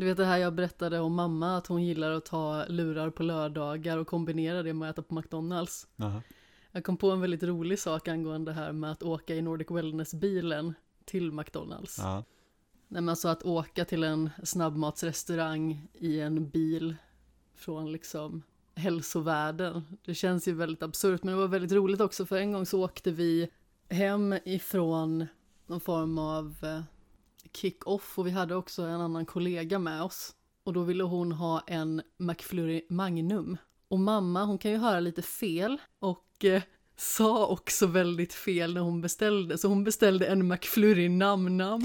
Du vet det här jag berättade om mamma, att hon gillar att ta lurar på lördagar och kombinera det med att äta på McDonalds. Jaha. Jag kom på en väldigt rolig sak angående det här med att åka i Nordic Wellness-bilen till McDonalds. Ja. Nej men alltså att åka till en snabbmatsrestaurang i en bil från liksom hälsovärlden. Det känns ju väldigt absurt men det var väldigt roligt också för en gång så åkte vi hem ifrån någon form av eh, kick-off och vi hade också en annan kollega med oss. Och då ville hon ha en McFlurry Magnum. Och mamma, hon kan ju höra lite fel och eh, sa också väldigt fel när hon beställde. Så hon beställde en McFlurry Nam-Nam.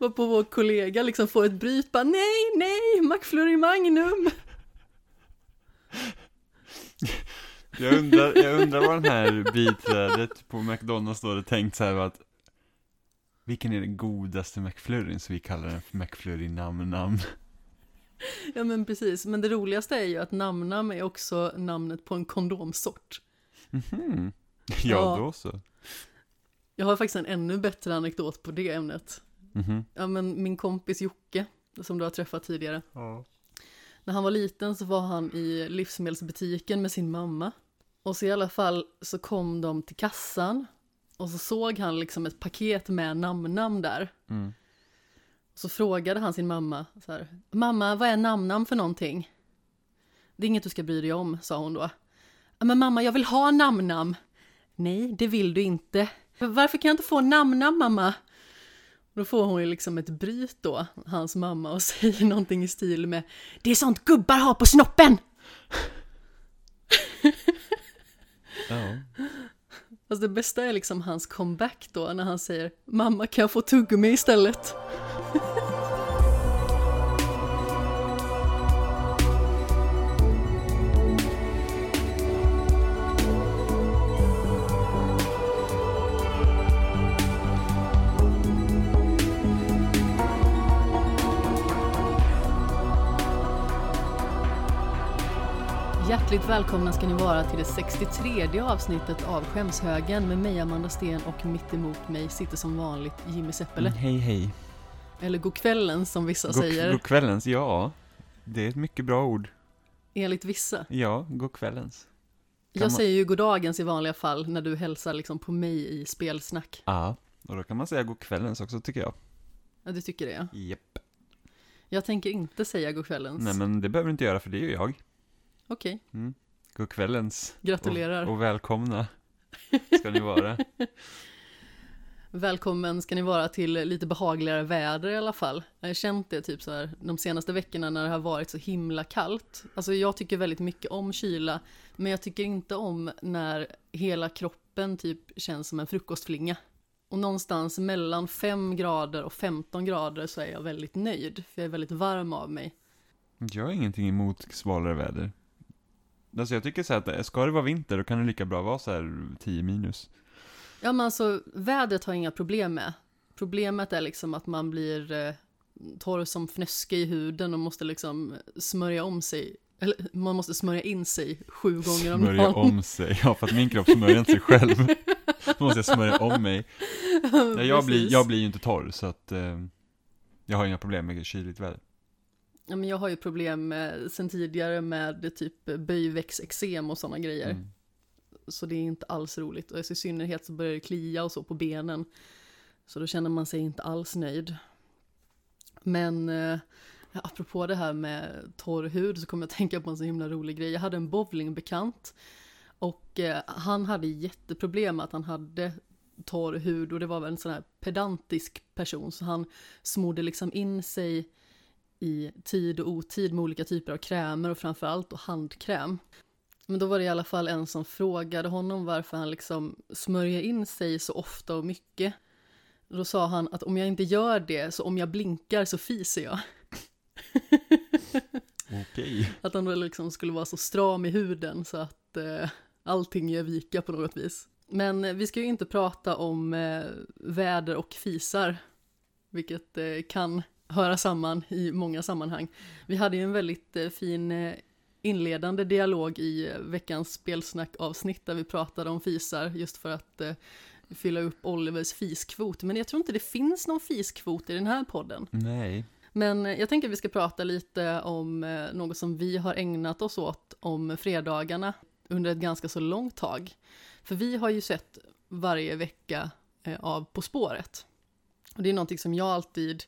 Varpå vår kollega liksom får ett bryt, bara nej, nej, McFlurry Magnum. Jag undrar, jag undrar vad den här biträdet på McDonalds då hade tänkt så här att Vilken är den godaste McFlurryn så vi kallar den för McFlurry Nam Nam Ja men precis, men det roligaste är ju att Nam-Nam är också namnet på en kondomsort. Mhm. Ja, Ja. då så Jag har faktiskt en ännu bättre anekdot på det ämnet. Mhm. Ja men min kompis Jocke, som du har träffat tidigare. Ja. När han var liten så var han i livsmedelsbutiken med sin mamma. Och så i alla fall så kom de till kassan. Och så såg han liksom ett paket med namn-namn där. Mm. Så frågade han sin mamma så här. Mamma, vad är namn-namn för någonting? Det är inget du ska bry dig om, sa hon då. "Ja, Men mamma, jag vill ha namn-namn. Nej, det vill du inte. Varför kan jag inte få namn-namn, mamma? Då får hon ju liksom ett bryt då, hans mamma, och säger någonting i stil med Det är sånt gubbar har på snoppen! Ja. Fast det bästa är liksom hans comeback då, när han säger Mamma, kan jag få tuggummi istället? Hjärtligt välkomna ska ni vara till det 63 avsnittet av Skämshögen med mig Amanda Sten och mitt emot mig sitter som vanligt Jimmy Seppele. Mm, Hej hej Eller god kvällen som vissa God, säger, god kvällens, ja Det är ett mycket bra ord enligt vissa. Ja, god kvällens Jag man- säger ju goddagens i vanliga fall när du hälsar liksom på mig i spelsnack. Ja, och då kan man säga god kvällens också tycker jag Ja, du tycker det ja. Japp Jag tänker inte säga god kvällens. Nej men det behöver du inte göra för det gör jag Okej, mm. God kvällens gratulerar. och, och välkomna ska ni vara Välkommen ska ni vara till lite behagligare väder i alla fall. Jag har känt det typ så här de senaste veckorna när det har varit så himla kallt. Alltså jag tycker väldigt mycket om kyla, men jag tycker inte om när hela kroppen typ känns som en frukostflinga. Och någonstans mellan 5 grader och 15 grader så är jag väldigt nöjd, för jag är väldigt varm av mig. Jag har ingenting emot svalare väder. Alltså jag tycker så här att ska det vara vinter då kan det lika bra vara så här 10 minus. Ja men alltså vädret har jag inga problem med. Problemet är liksom att man blir eh, torr som fnöske i huden och måste liksom smörja om sig. Eller man måste smörja in sig sju gånger om Smörja dagen. om sig. Ja, för att min kropp smörjer inte sig själv. Då måste jag smörja om mig. Nej, jag, blir, jag blir ju inte torr så att eh, jag har inga problem med kyligt väder. Ja, men jag har ju problem med, sen tidigare med typ böjväxteksem och sådana grejer. Mm. Så det är inte alls roligt. Och i synnerhet så börjar det klia och så på benen. Så då känner man sig inte alls nöjd. Men eh, apropå det här med torr hud så kommer jag att tänka på en så himla rolig grej. Jag hade en bowlingbekant. Och eh, han hade jätteproblem med att han hade torr hud och det var väl en sån här pedantisk person. Så han smorde liksom in sig i tid och otid med olika typer av krämer och framförallt då handkräm. Men då var det i alla fall en som frågade honom varför han liksom smörjer in sig så ofta och mycket. Då sa han att om jag inte gör det så om jag blinkar så fiser jag. Okej. Att han då liksom skulle vara så stram i huden så att eh, allting gör vika på något vis. Men eh, vi ska ju inte prata om eh, väder och fisar, vilket eh, kan höra samman i många sammanhang. Vi hade ju en väldigt eh, fin eh, inledande dialog i eh, veckans spelsnack-avsnitt där vi pratade om fisar just för att fylla upp Olivers fiskvot, men jag tror inte det finns någon fiskvot i den här podden. Nej. Men jag tänker att vi ska prata lite om något som vi har ägnat oss åt om fredagarna under ett ganska så långt tag. För vi har ju sett varje vecka av På spåret. Och det är någonting som jag alltid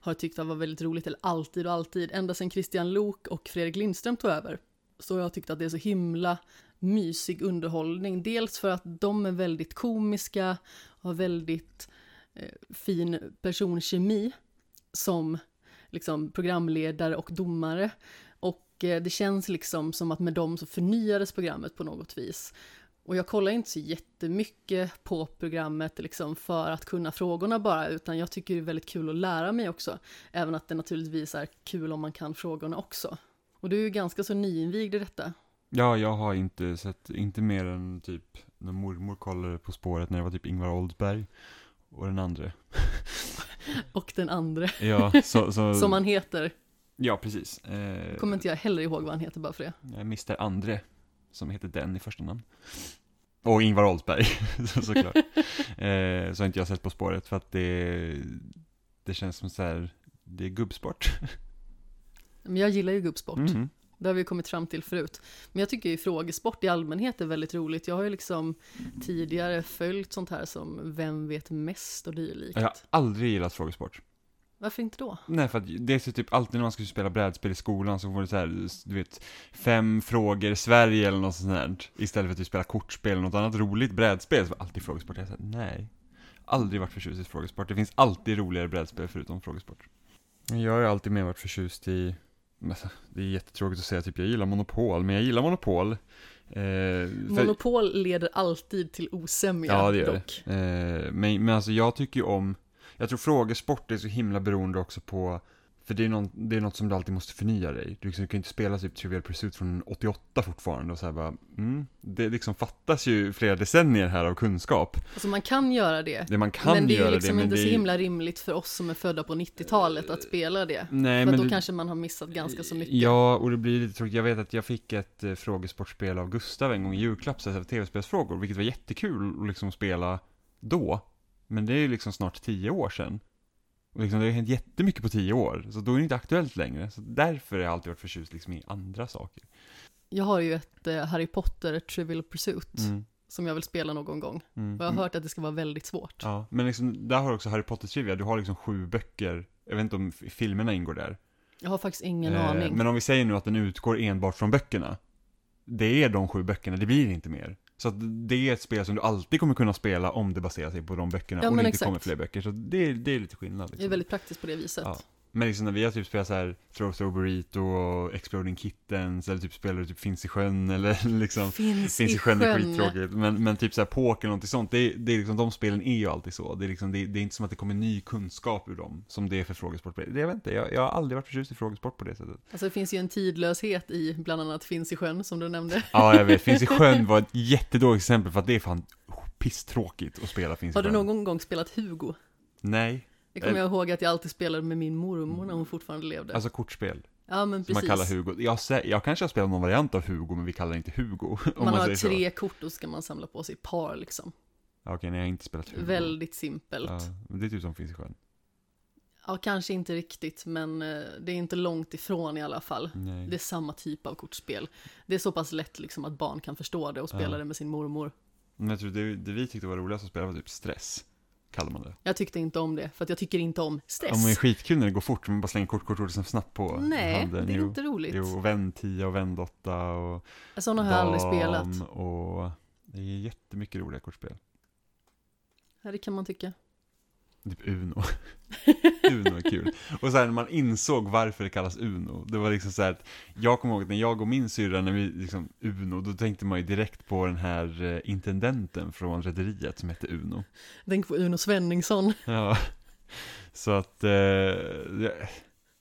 har tyckt var väldigt roligt, eller alltid och alltid, ända sedan Christian Lok och Fredrik Lindström tog över. Så jag har tyckt att det är så himla mysig underhållning. Dels för att de är väldigt komiska, har väldigt eh, fin personkemi som liksom programledare och domare. Och eh, det känns liksom som att med dem så förnyades programmet på något vis. Och jag kollar inte så jättemycket på programmet liksom för att kunna frågorna bara, utan jag tycker det är väldigt kul att lära mig också. Även att det naturligtvis är kul om man kan frågorna också. Och du är ju ganska så nyinvigd i detta. Ja, jag har inte sett, inte mer än typ när mormor kollade På spåret när det var typ Ingvar Oldsberg och den andra. Och den andra, Ja, så, så som han heter, Ja, precis. Eh, kommer inte jag heller ihåg vad han heter bara för det. jag Mr Andre, som heter den i första namn. Och Ingvar Oldsberg, så, såklart. eh, så har inte jag sett På spåret för att det, det känns som så här, det är gubbsport. Men jag gillar ju gubbsport. Mhm. Det har vi kommit fram till förut. Men jag tycker ju frågesport i allmänhet är väldigt roligt. Jag har ju liksom tidigare följt sånt här som Vem vet mest och dylikt. Jag har aldrig gillat frågesport. Varför inte då? Nej, för att det är så typ alltid när man ska spela brädspel i skolan så får det så här, du vet, fem frågor Sverige eller något sånt här. Istället för att vi spelar kortspel eller något annat roligt brädspel så var det alltid frågesport. Jag säger nej. Aldrig varit förtjust i frågesport. Det finns alltid roligare brädspel förutom frågesport. Jag har ju alltid mer varit förtjust i, alltså, det är jättetråkigt att säga typ jag gillar Monopol, men jag gillar Monopol. Eh, för- Monopol leder alltid till osämja Ja, det gör dock. det. Eh, men, men alltså jag tycker ju om, jag tror frågesport är så himla beroende också på, för det är, någon, det är något som du alltid måste förnya dig. Du, liksom, du kan inte spela typ Trivial Pursuit från 88 fortfarande och så här bara, mm, det liksom fattas ju flera decennier här av kunskap. Alltså man kan göra det. Det man kan men det är liksom det, inte det så är, himla rimligt för oss som är födda på 90-talet att spela det. Nej, för men då du- kanske man har missat ganska så mycket. Ja, och det blir lite tråkigt. Jag vet att jag fick ett eh, frågesportspel av Gustav en gång i julklapp, så här, tv-spelsfrågor, vilket var jättekul att liksom spela då. Men det är ju liksom snart tio år sedan. Och liksom, det har hänt jättemycket på tio år, så då är det inte aktuellt längre. Så därför har jag alltid varit förtjust liksom i andra saker. Jag har ju ett eh, Harry Potter Trivial Pursuit Mm, som jag vill spela någon gång. mm, Och jag har mm. hört att det ska vara väldigt svårt. Ja, men liksom, där har du också Harry Potter-trivia. Du har liksom sju böcker. Jag vet inte om filmerna ingår där. Jag har faktiskt ingen Eh, aning. Men om vi säger nu att den utgår enbart från böckerna. Det är de sju böckerna, det blir inte mer. Så att det är ett spel som du alltid kommer kunna spela om det baserar sig på de böckerna Ja, och det inte exakt. kommer fler böcker. Så det, det är lite skillnad. Det är Liksom. väldigt praktiskt på det viset. Ja. Men liksom när vi har typ spelat så här Throw Throw Burrito och Exploding Kittens eller typ spelar typ Finns i sjön eller liksom Finns, Finns i sjön är skittråkigt, men, men typ såhär poker eller någonting sånt, det, det är liksom, de spelen är ju alltid så. Det är liksom, det, det är inte som att det kommer ny kunskap ur dem, som det är för frågesport. Det, jag vet inte, jag, jag har aldrig varit förtjust i frågesport på det sättet. Alltså det finns ju en tidlöshet i bland annat Finns i sjön som du nämnde. Ja, jag vet, Finns i sjön var ett jättedåligt exempel för att det är fan pisstråkigt att spela Finns i Har du sjön. någon gång spelat Hugo? Nej, Det kommer jag ihåg att jag alltid spelade med min mormor när hon fortfarande levde. alltså kortspel. ja men Som man precis. kallar Hugo. Jag, jag kanske har spelat någon variant av Hugo, men vi kallar det inte Hugo. Om man, har säger så. tre kort och ska man samla på sig par liksom. Ja, Okej, nej, jag har inte spelat Hugo. Väldigt simpelt. Ja, Ja. men det är typ som Finns i sjön. kanske inte riktigt men eh, det är inte långt ifrån i alla fall. Nej. Det är samma typ av kortspel. Det är så pass lätt liksom att barn kan förstå det och spela Ja. det med sin mormor. Men jag tror det, det vi tyckte var roligast att spela var typ stress. Kallar man det. Jag tyckte inte om det, för att jag tycker inte om stress. Ja, men skitkul när det går fort, man bara slänger kort, kort, kort liksom snabbt på Nej, handen. det är jo, inte roligt. Jo, och vänd 10 och vänd 8 och Sådana har jag aldrig spelat. och det är jättemycket roliga kortspel. Ja, det kan man tycka. Typ Uno. Uno är kul. Och sen när man insåg varför det kallas Uno, det var liksom så här att jag kommer ihåg att när jag och min syrra, när vi liksom Uno, då tänkte man ju direkt på den här eh, intendenten från Rederiet som hette Uno. Tänk på Uno Svenningsson. Ja, så att eh, jag,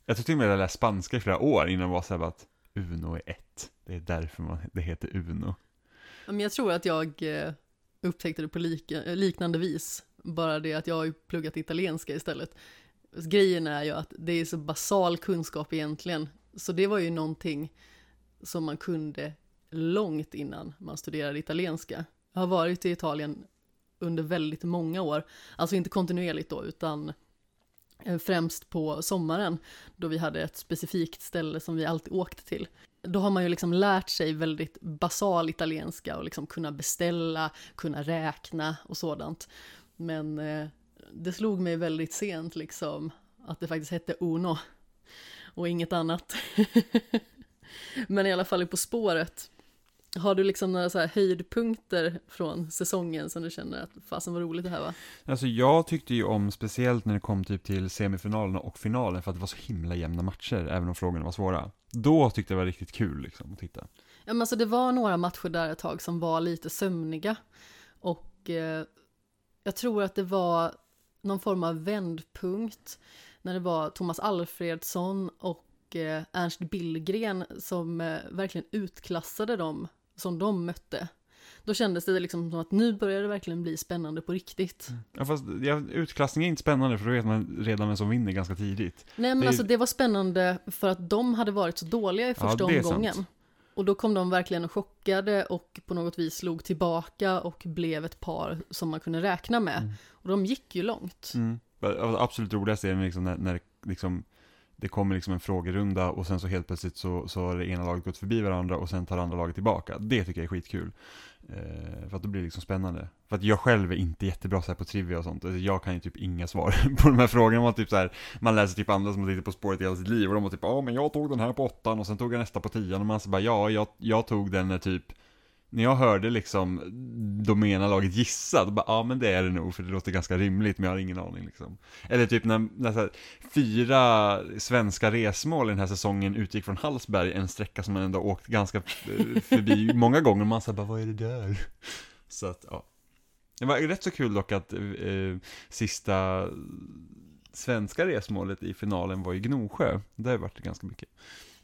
jag tror till och med jag läst spanska i flera år innan det var så här att Uno är ett. Det är därför man, det heter Uno. Men jag tror att jag eh, upptäckte det på lika, eh, liknande vis. Bara det att jag har ju pluggat italienska istället. Grejen är ju att det är så basal kunskap egentligen. Så det var ju någonting som man kunde långt innan man studerade italienska. Jag har varit i Italien under väldigt många år. Alltså inte kontinuerligt då, utan eh, främst på sommaren då vi hade ett specifikt ställe som vi alltid åkte till. Då har man ju liksom lärt sig väldigt basal italienska och liksom kunna beställa, kunna räkna och sådant. Men eh, det slog mig väldigt sent liksom att det faktiskt hette Uno och inget annat. Men i alla fall På spåret. Har du liksom några så här höjdpunkter från säsongen som du känner att fasen var roligt det här va? Alltså jag tyckte ju om, speciellt när det kom typ till semifinalerna och finalen, för att det var så himla jämna matcher, även om frågorna var svåra. Då tyckte jag det var riktigt kul liksom att titta. Ja men alltså det var några matcher där ett tag som var lite sömniga. Och eh, jag tror att det var någon form av vändpunkt när det var Thomas Alfredsson och eh, Ernst Billgren som eh, verkligen utklassade dem som de mötte. Då kändes det liksom som att nu börjar det verkligen bli spännande på riktigt. Ja fast ja, utklassning är inte spännande för då vet man redan vem som vinner ganska tidigt. Nej men Det är- alltså det var spännande för att de hade varit så dåliga i Ja, första det är sant. Och då kom de verkligen och chockade och på något vis slog tillbaka och blev ett par som man kunde räkna med. Mm. Och de gick ju långt. Mm. Absolut roligaste är liksom när, när liksom, det kommer liksom en frågerunda och sen så helt plötsligt så, så har det ena laget gått förbi varandra och sen tar det andra laget tillbaka. Det tycker jag är skitkul. Eh, för att då blir det liksom spännande. För att jag själv är inte jättebra så här på trivia och sånt. Alltså, Jag kan ju typ inga svar på de här frågorna. Man, typ så här, man läser typ andra som har tittat på spåret i hela sitt liv och de har typ ja men jag tog den här på åttan och sen tog jag nästa på tian och man så bara ja jag, jag tog den när typ när jag hörde liksom domena laget gissa, då bara ja men det är det nog för det låter ganska rimligt men jag har ingen aning liksom. Eller typ när, när här, fyra svenska resmål i den här säsongen utgick från Hallsberg, en sträcka som man ändå åkt ganska eh, förbi många gånger, och man sa bara vad är det där? Så att ja. Det var rätt så kul dock att eh, sista svenska resmålet i finalen var i Gnosjö. Det har ju varit ganska mycket.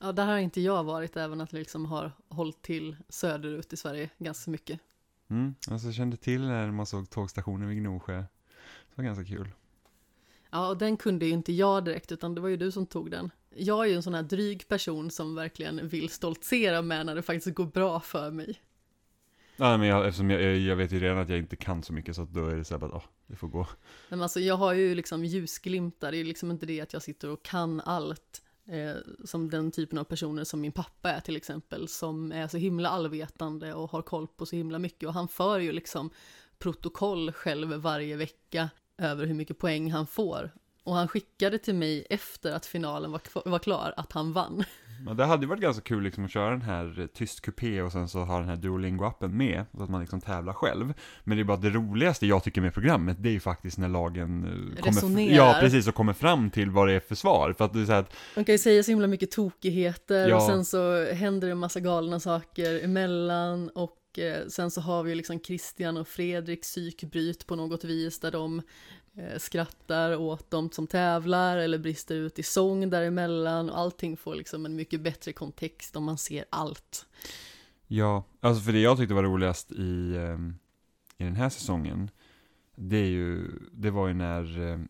Ja, där har inte jag varit, även att jag liksom har hållit till söderut i Sverige ganska mycket. Mm, alltså jag kände till när man såg tågstationen vid Gnosjö. Det var ganska kul. Ja, och den kunde ju inte jag direkt, utan det var ju du som tog den. Jag är ju en sån här dryg person som verkligen vill stoltsera med när det faktiskt går bra för mig. Ja, men jag, eftersom jag, jag vet ju redan att jag inte kan så mycket så då är det så här bara, att, ah, det får gå. Men alltså jag har ju liksom ljusglimtar, det är liksom inte det att jag sitter och kan allt. Eh, som den typen av personer som min pappa är till exempel, som är så himla allvetande och har koll på så himla mycket. Och han för ju liksom protokoll själv varje vecka över hur mycket poäng han får. Och han skickade till mig efter att finalen var, var klar att han vann. Men det hade ju varit ganska kul liksom att köra den här eh, tyst kupé och sen så ha den här Duolingo-appen med, så att man liksom tävlar själv. Men det är bara det roligaste jag tycker med programmet, det är ju faktiskt när lagen eh, kommer, ja precis, och kommer fram till vad det är för svar. För att det är så att, Man kan ju säga så himla mycket tokigheter Ja. och sen så händer det en massa galna saker emellan och eh, sen så har vi liksom Christian och Fredrik psykbryt på något vis där de skrattar åt dem som tävlar eller brister ut i sång däremellan och allting får liksom en mycket bättre kontext om man ser allt. ja, alltså för det jag tyckte var roligast i, ehm, i den här säsongen, det är ju, det var ju när, ehm,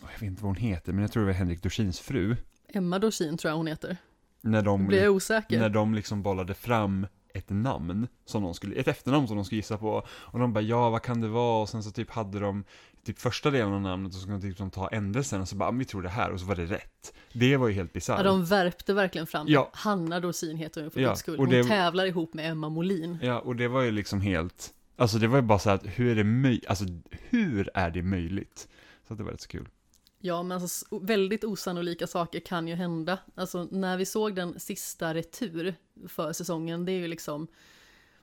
jag vet inte vad hon heter, men jag tror det var Henrik Dorsins fru, Emma Dorsin tror jag hon heter. när de blir jag osäker. När de liksom bollade fram ett namn, som de skulle, ett efternamn som de skulle gissa på. Och de bara, ja vad kan det vara? Och sen så typ hade de typ första delen av namnet och så skulle de typ ta ändelsen och så bara, "Ah, men vi tror det här och så var det rätt. Det var ju helt bisarrt. Ja, de värpte verkligen fram. Ja. Hanna Dorsin heter hon för Ja, skull. Hon det- tävlar ihop med Emma Molin. Ja, och det var ju liksom helt, alltså det var ju bara så här att hur är det möjligt, alltså hur är det möjligt? Så det var rätt så kul. Ja, men alltså väldigt osannolika saker kan ju hända. Alltså när vi såg den sista retur för säsongen, det är ju liksom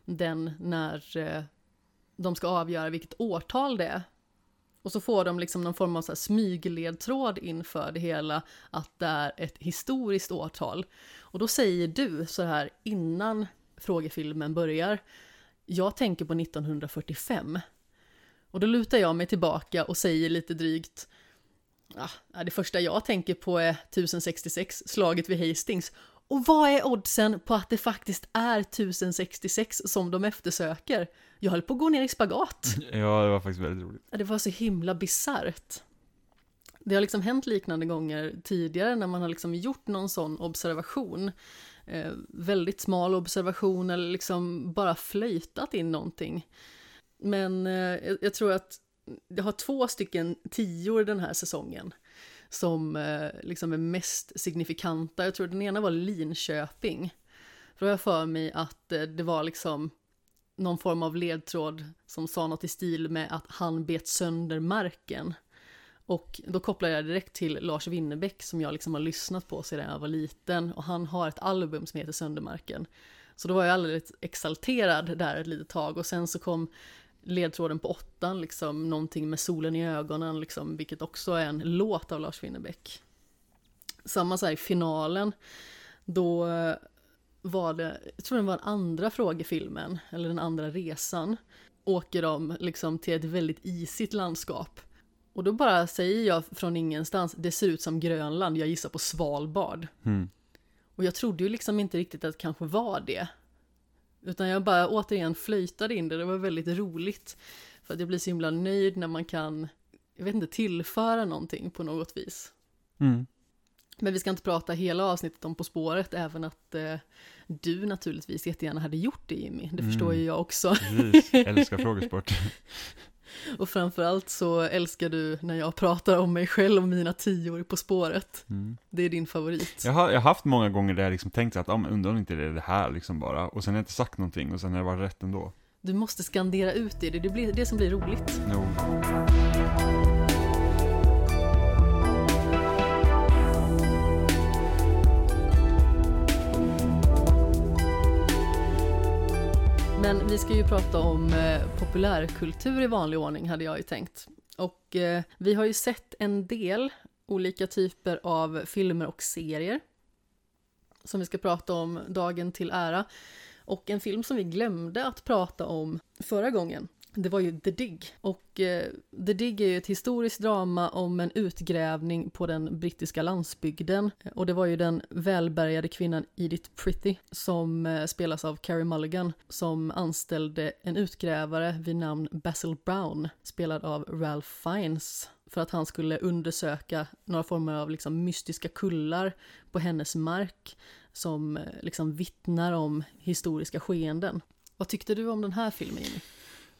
den när eh, de ska avgöra vilket årtal det är. Och så får de liksom någon form av så här smygledtråd inför det hela, att det är ett historiskt årtal. Och då säger du så här innan frågefilmen börjar, jag tänker på 1945. Och då lutar jag mig tillbaka och säger lite drygt, Ja, det första jag tänker på är 1066, slaget vid Hastings. Och vad är oddsen på att det faktiskt är 1066 som de eftersöker? Jag höll på att gå ner i spagat. Ja, det var faktiskt väldigt roligt. Ja, Det var så himla bisarrt. Det har liksom hänt liknande gånger tidigare när man har liksom gjort någon sån observation. Eh, väldigt smal observation eller liksom bara flöjtat in någonting. Men eh, jag, jag tror att jag har två stycken tior den här säsongen som eh, liksom är mest signifikanta. Jag tror den ena var Linköping. Då har jag för mig att eh, det var liksom någon form av ledtråd som sa något i stil med att han bet sönder marken. Och då kopplar jag direkt till Lars Winnerbäck som jag liksom har lyssnat på sedan jag var liten och han har ett album som heter Söndermarken. Så då var jag alldeles exalterad där ett litet tag och sen så kom ledtråden på åttan, liksom någonting med solen i ögonen, liksom, vilket också är en låt av Lars Winnerbäck. Samma så här i finalen, då var det, jag tror det var den andra frågefilmen, eller den andra resan, åker de liksom till ett väldigt isigt landskap. Och då bara säger jag från ingenstans, det ser ut som Grönland, jag gissar på Svalbard. Mm. Och jag trodde ju liksom inte riktigt att det kanske var det. Utan jag bara återigen flöjtade in det, det var väldigt roligt. För att jag blir så himla nöjd när man kan, jag vet inte, tillföra någonting på något vis. Mm. Men vi ska inte prata hela avsnittet om På spåret, även att eh, du naturligtvis jättegärna hade gjort det Jimmy. Det förstår Mm. ju jag också. Precis, älskar frågesport. Och framförallt så älskar du när jag pratar om mig själv och mina tior På spåret. Mm. Det är din favorit. Jag har, jag har haft många gånger där jag liksom tänkt att, ah, men undrar om inte det är det här liksom bara, och sen har jag inte sagt någonting och sen har det varit rätt ändå. Du måste skandera ut det, det blir det som blir roligt. No. Men vi ska ju prata om eh, populärkultur i vanlig ordning hade jag ju tänkt. Och eh, vi har ju sett en del olika typer av filmer och serier som vi ska prata om dagen till ära. Och en film som vi glömde att prata om förra gången, det var ju The Dig. Och eh, The Dig är ju ett historiskt drama om en utgrävning på den brittiska landsbygden. Eh, och det var ju den välbärgade kvinnan Edith Pretty som eh, spelas av Carrie Mulligan som anställde en utgrävare vid namn Basil Brown spelad av Ralph Fiennes för att han skulle undersöka några former av liksom mystiska kullar på hennes mark som eh, liksom vittnar om historiska skeenden. Vad tyckte du om den här filmen Jimmy?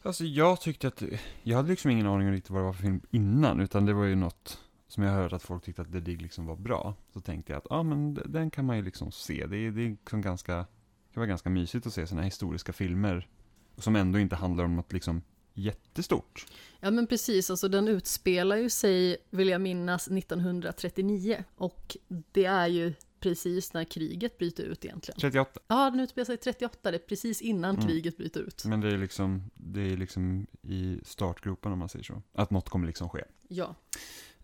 Alltså jag tyckte att, jag hade liksom ingen aning om riktigt vad det var för film innan, utan det var ju något som jag hörde att folk tyckte att The Dig liksom var bra. Så tänkte jag att, ja men den kan man ju liksom se, det är, det är liksom ganska, det kan vara ganska mysigt att se sådana här historiska filmer. Som ändå inte handlar om något liksom jättestort. Ja men precis, alltså den utspelar ju sig, vill jag minnas, 1939 och det är ju precis när kriget bryter ut egentligen. 38. Ja, den utspelar sig 38, det är precis innan Mm. kriget bryter ut. Men det är liksom, det är liksom i startgropen om man säger så. Att något kommer liksom ske. Ja,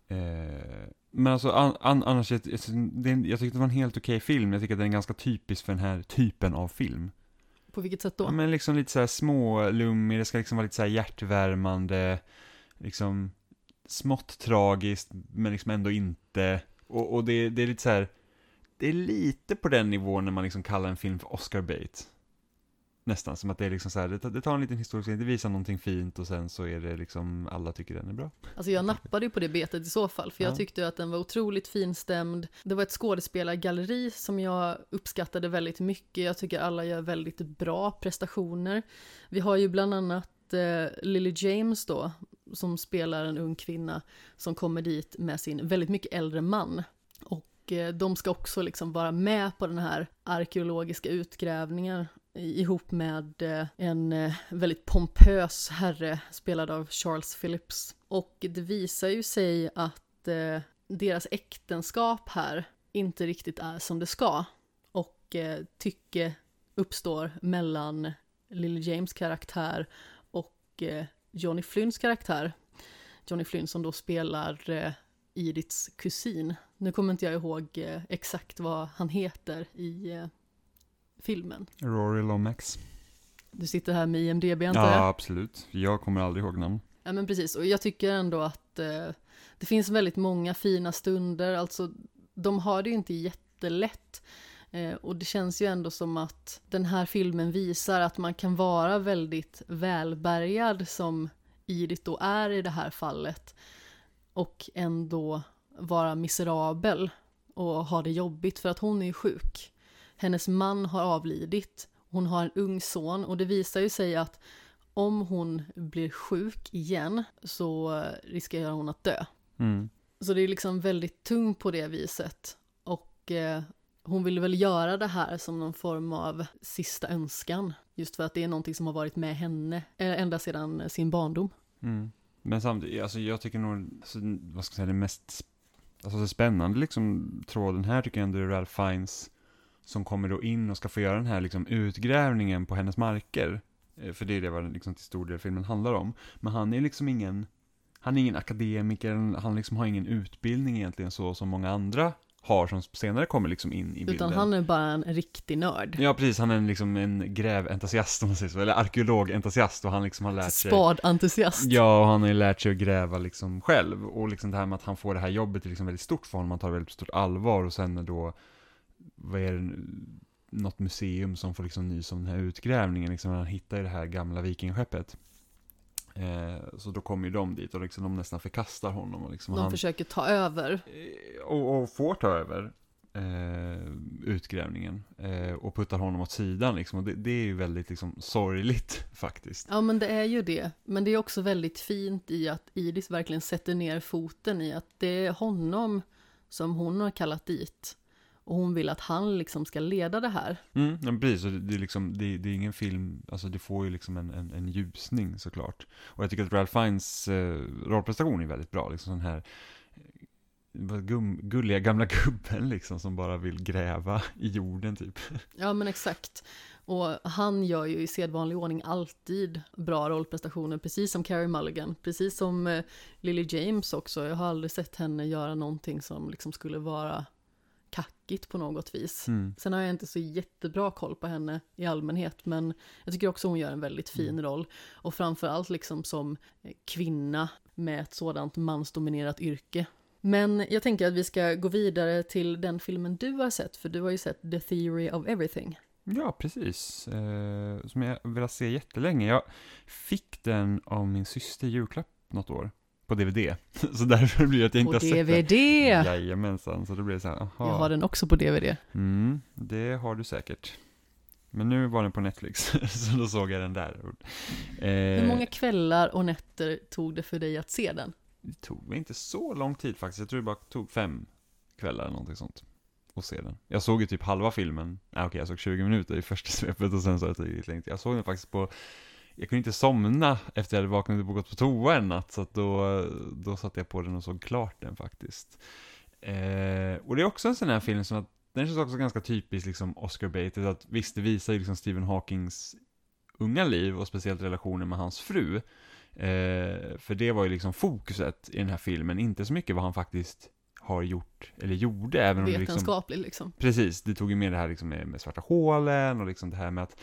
Eh, men alltså an, an, annars, jag, jag, jag tyckte det var en helt okej film. Jag tycker att den är ganska typisk för den här typen av film. på vilket sätt då? Ja, men liksom lite så här smålummig, det ska liksom vara lite så här hjärtvärmande, liksom smått tragiskt, men liksom ändå inte. Och, och det, det är lite så här, det är lite på den nivån när man liksom kallar en film för Oscar bait. Nästan som att det är liksom så här, det tar en liten historisk det visar någonting fint och sen så är det liksom, alla tycker den är bra. Alltså jag nappade ju på det betet i så fall, för jag Ja. tyckte att den var otroligt finstämd. Det var ett skådespelargalleri som jag uppskattade väldigt mycket. Jag tycker alla gör väldigt bra prestationer. Vi har ju bland annat eh, Lily James då, som spelar en ung kvinna som kommer dit med sin väldigt mycket äldre man. Och de ska också liksom vara med på den här arkeologiska utgrävningen ihop med eh, en eh, väldigt pompös herre spelad av Charles Phillips. Och det visar ju sig att deras äktenskap här inte riktigt är som det ska. Och tycke uppstår mellan Lily James karaktär och Johnny Flynns karaktär. Johnny Flynn som då spelar Ediths kusin. Nu kommer inte jag ihåg eh, exakt vad han heter i eh, filmen. Rory Lomax. Du sitter här med IMDB antar jag? Ja, absolut. Jag kommer aldrig ihåg namn. Ja men precis, och jag tycker ändå att eh, det finns väldigt många fina stunder, alltså de har det ju inte jättelätt. Eh, och det känns ju ändå som att den här filmen visar att man kan vara väldigt välbärgad som Edith då är i det här fallet. Och ändå vara miserabel och ha det jobbigt för att hon är ju sjuk. Hennes man har avlidit, hon har en ung son och det visar ju sig att om hon blir sjuk igen så riskerar hon att dö. Mm. Så det är liksom väldigt tungt på det viset. Och eh, hon vill väl göra det här som någon form av sista önskan. Just för att det är någonting som har varit med henne eh, ända sedan sin barndom. Mm. Men samtidigt, alltså jag tycker nog, alltså, vad ska jag säga, det mest alltså, det spännande liksom, tråden här tycker jag ändå är Ralph Fiennes som kommer då in och ska få göra den här liksom, utgrävningen på hennes marker. Eh, för det är det vad liksom, till stor del filmen handlar om. Men han är liksom ingen, han är ingen akademiker, han liksom har ingen utbildning egentligen så som många andra har som senare kommer liksom in i bilden. Utan han är bara en riktig nörd. Ja, precis. Han är en, liksom en gräventusiast, om man säger så. Eller arkeologentusiast och han liksom har lärt sig... Spadentusiast. Ja, och han har ju lärt sig att gräva liksom själv. Och liksom det här med att han får det här jobbet är liksom väldigt stort för honom. Han tar det väldigt stort allvar och sen då, vad är det, något museum som får liksom nys om den här utgrävningen. Liksom han hittar ju det här gamla vikingaskeppet. Eh, så då kommer ju de dit och liksom de nästan förkastar honom. Och liksom De han, försöker ta över. Eh, och, och får ta över eh, utgrävningen eh, och puttar honom åt sidan liksom. Och det, det är ju väldigt liksom sorgligt faktiskt. Ja men det är ju det. Men det är också väldigt fint i att Iris verkligen sätter ner foten i att det är honom som hon har kallat dit. Och hon vill att han liksom ska leda det här. Mm, ja, precis, och det, är liksom, det, det är ingen film, alltså det får ju liksom en, en, en ljusning såklart. Och jag tycker att Ralph Fiennes eh, rollprestation är väldigt bra, liksom sån här eh, gum, gulliga gamla gubben liksom som bara vill gräva i jorden typ. Ja men exakt. Och han gör ju i sedvanlig ordning alltid bra rollprestationer, precis som Carey Mulligan, precis som eh, Lily James också. Jag har aldrig sett henne göra någonting som liksom skulle vara kackigt på något vis. Mm. Sen har jag inte så jättebra koll på henne i allmänhet, men jag tycker också hon gör en väldigt fin Mm. roll. Och framförallt liksom som eh, kvinna med ett sådant mansdominerat yrke. Men jag tänker att vi ska gå vidare till den filmen du har sett, för du har ju sett The Theory of Everything. Ja, precis. Eh, som jag velat se jättelänge. Jag fick den av min syster i julklapp något år. På DVD. Så därför blir det att jag inte På har sett den. DVD! Jajamensan, så då blir det så här, aha. Jag har den också på DVD. Mm, det har du säkert. Men nu var den på Netflix, så då såg jag den där. Eh, Hur många kvällar och nätter tog det för dig att se den? Det tog mig inte så lång tid faktiskt. Jag tror det bara tog fem kvällar eller någonting sånt. Och se den. Jag såg ju typ halva filmen. Nej okej, jag såg 20 minuter i första svepet och sen så har det tagit länge. Jag såg den faktiskt på jag kunde inte somna efter jag hade vaknat och gått på toa en natt, så att då, då satte jag på den och såg klart den faktiskt. Eh, och det är också en sån här film som att, den känns också ganska typisk liksom Oscar-baited, att visst det visar ju liksom Stephen Hawkings unga liv och speciellt relationen med hans fru. Eh, för det var ju liksom fokuset i den här filmen, inte så mycket vad han faktiskt har gjort, eller gjorde, även om det liksom... Vetenskapligt liksom. Precis, det tog ju med det här liksom med, med svarta hålen och liksom det här med att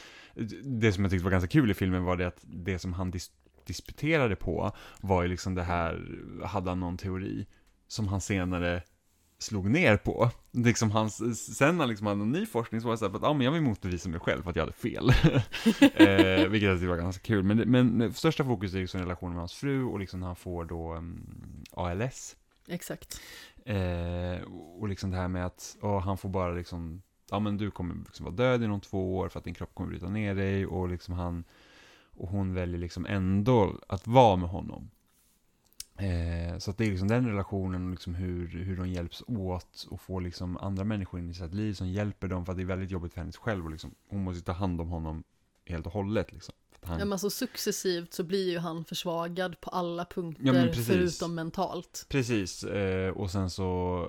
det som jag tyckte var ganska kul i filmen var det att det som han dis disputerade på var ju liksom det här, hade han någon teori som han senare slog ner på. Liksom hans, sen när liksom hade ny forskning så var det så här, att ja, men jag vill motbevisa mig själv för att jag hade fel. eh, vilket jag tyckte var ganska kul. Men, men största fokus är liksom relationen med hans fru och liksom när han får då um, ALS. Exakt. Eh, och liksom det här med att oh, han får bara liksom, ja men du kommer liksom vara död inom två år för att din kropp kommer bryta ner dig och liksom han, och hon väljer liksom ändå att vara med honom. Eh, så att det är liksom den relationen och liksom hur, hur de hjälps åt och får liksom andra människor in i sitt liv som hjälper dem för att det är väldigt jobbigt för henne själv och liksom, hon måste ta hand om honom helt och hållet liksom. Han, Ja, men alltså successivt så blir ju han försvagad på alla Ja, punkter precis. förutom mentalt. Precis, eh, och sen så...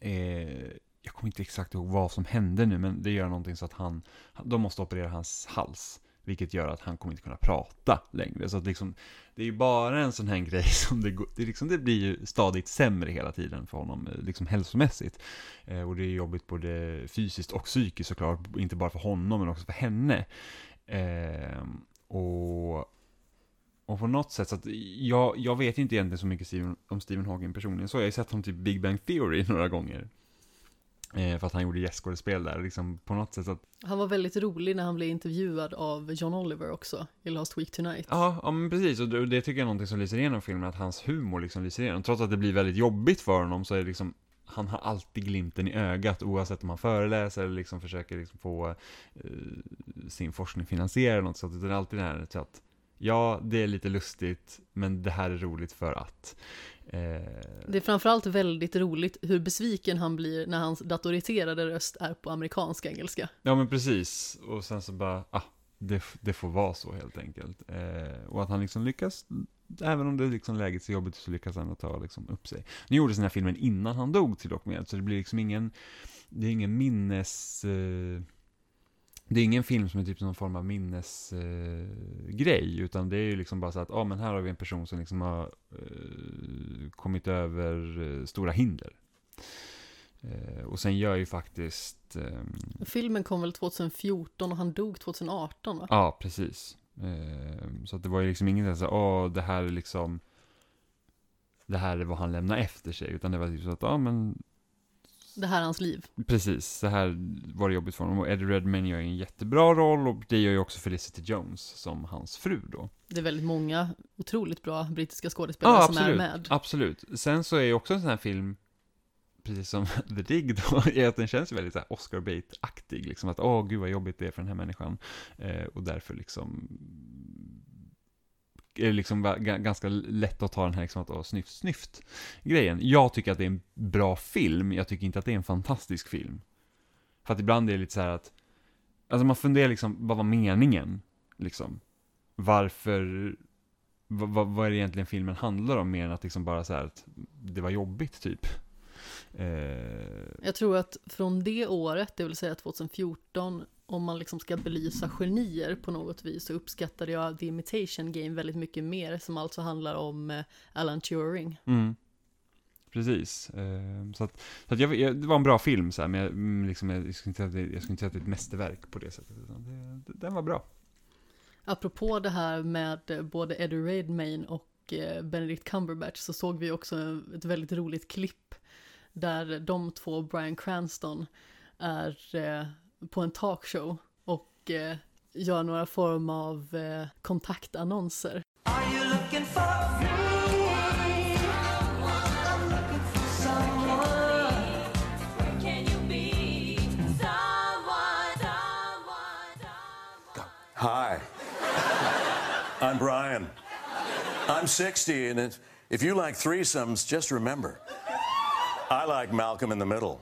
Eh, jag kommer inte exakt ihåg vad som hände nu, men det gör någonting så att han... De måste operera hans hals. Vilket gör att han kommer inte kunna prata längre. Så att liksom, det är ju bara en sån här grej som det går... Det, liksom, det blir ju stadigt sämre hela tiden för honom, eh, liksom hälsomässigt. Eh, och det är jobbigt både fysiskt och psykiskt såklart. Inte bara för honom, men också för henne. Eh, och... Och på något sätt, så att jag, jag vet inte egentligen så mycket Steven, om Stephen Hawking personligen, så jag har ju sett honom typ Big Bang Theory några gånger. Eh, för att han gjorde gästskådespel där, liksom på något sätt att, Han var väldigt rolig när han blev intervjuad av John Oliver också i Last Week Tonight. ja, ja men precis, och det, tycker jag är någonting som lyser igenom filmen, att hans humor liksom lyser igenom. Trots att det blir väldigt jobbigt för honom så är det liksom, han har alltid glimten i ögat oavsett om han föreläser eller liksom försöker liksom få eh, sin forskning finansierad eller något sånt. Utan det är alltid det här så att ja, det är lite lustigt, men det här är roligt för att. Eh, Det är framförallt väldigt roligt hur besviken han blir när hans datoriserade röst är på amerikansk engelska. Ja men precis, och sen så bara, ah, det, det får vara så helt enkelt. Eh, och att han liksom lyckas, även om det liksom läget är så jobbigt så lyckas han att ta liksom upp sig. Nu gjordes den här filmen innan han dog till och med, så det blir liksom ingen, det är ingen minnes... Eh, det är ingen film som är typ någon form av minnesgrej, eh, utan det är ju liksom bara så att, ja ah, men här har vi en person som liksom har eh, kommit över eh, stora hinder. Eh, och sen gör ju faktiskt... ehm, Filmen kom väl 2014 och han dog 2018 va? Ja, precis. Ehm, så att det var ju liksom inget så åh, det här är liksom... Det här är vad han lämnar efter sig, utan det var typ så att, ja men Det här är hans liv. precis, så här var det jobbigt för honom. Och Eddie Redmayne gör en jättebra roll, och det gör ju också Felicity Jones som hans fru då. Det är väldigt många otroligt bra brittiska skådespelare som är med. Absolut. Sen så är ju också en sån här film, precis som The Dig då, är att den känns väldigt så här Oscar Bate-aktig. Liksom att, åh gud vad jobbigt det är för den här människan. Eh, och därför liksom är det liksom ganska lätt att ta den här liksom att, åh, snyft, snyft grejen. Jag tycker att det är en bra film, jag tycker inte att det är en fantastisk film. För att ibland är det lite så här att, alltså man funderar liksom, vad var meningen? Liksom. Varför, vad, vad, vad är det egentligen filmen handlar om mer än att liksom bara så här att det var jobbigt typ. Eh, Jag tror att från det året, det vill säga 2014, om man liksom ska belysa genier på något vis, så uppskattade jag The Imitation Game väldigt mycket mer, som alltså handlar om eh, Alan Turing. mm. Precis. Eh, så att, så att jag, det var en bra film så här, men jag, mm, liksom, jag, skulle inte säga att det, jag skulle inte säga att det är ett mästerverk på det sättet. Det, den var bra. Apropå det här med både Eddie Redmayne och eh, Benedict Cumberbatch så såg vi också ett väldigt roligt klipp där de två, Bryan Cranston, är eh, på en talkshow och eh, gör några form av eh, kontaktannonser. Are you looking for? I'm looking for someone. Can you be someone, someone, someone? Hi. I'm Brian. I'm 60, and if, if you like threesomes, just remember I like Malcolm in the Middle.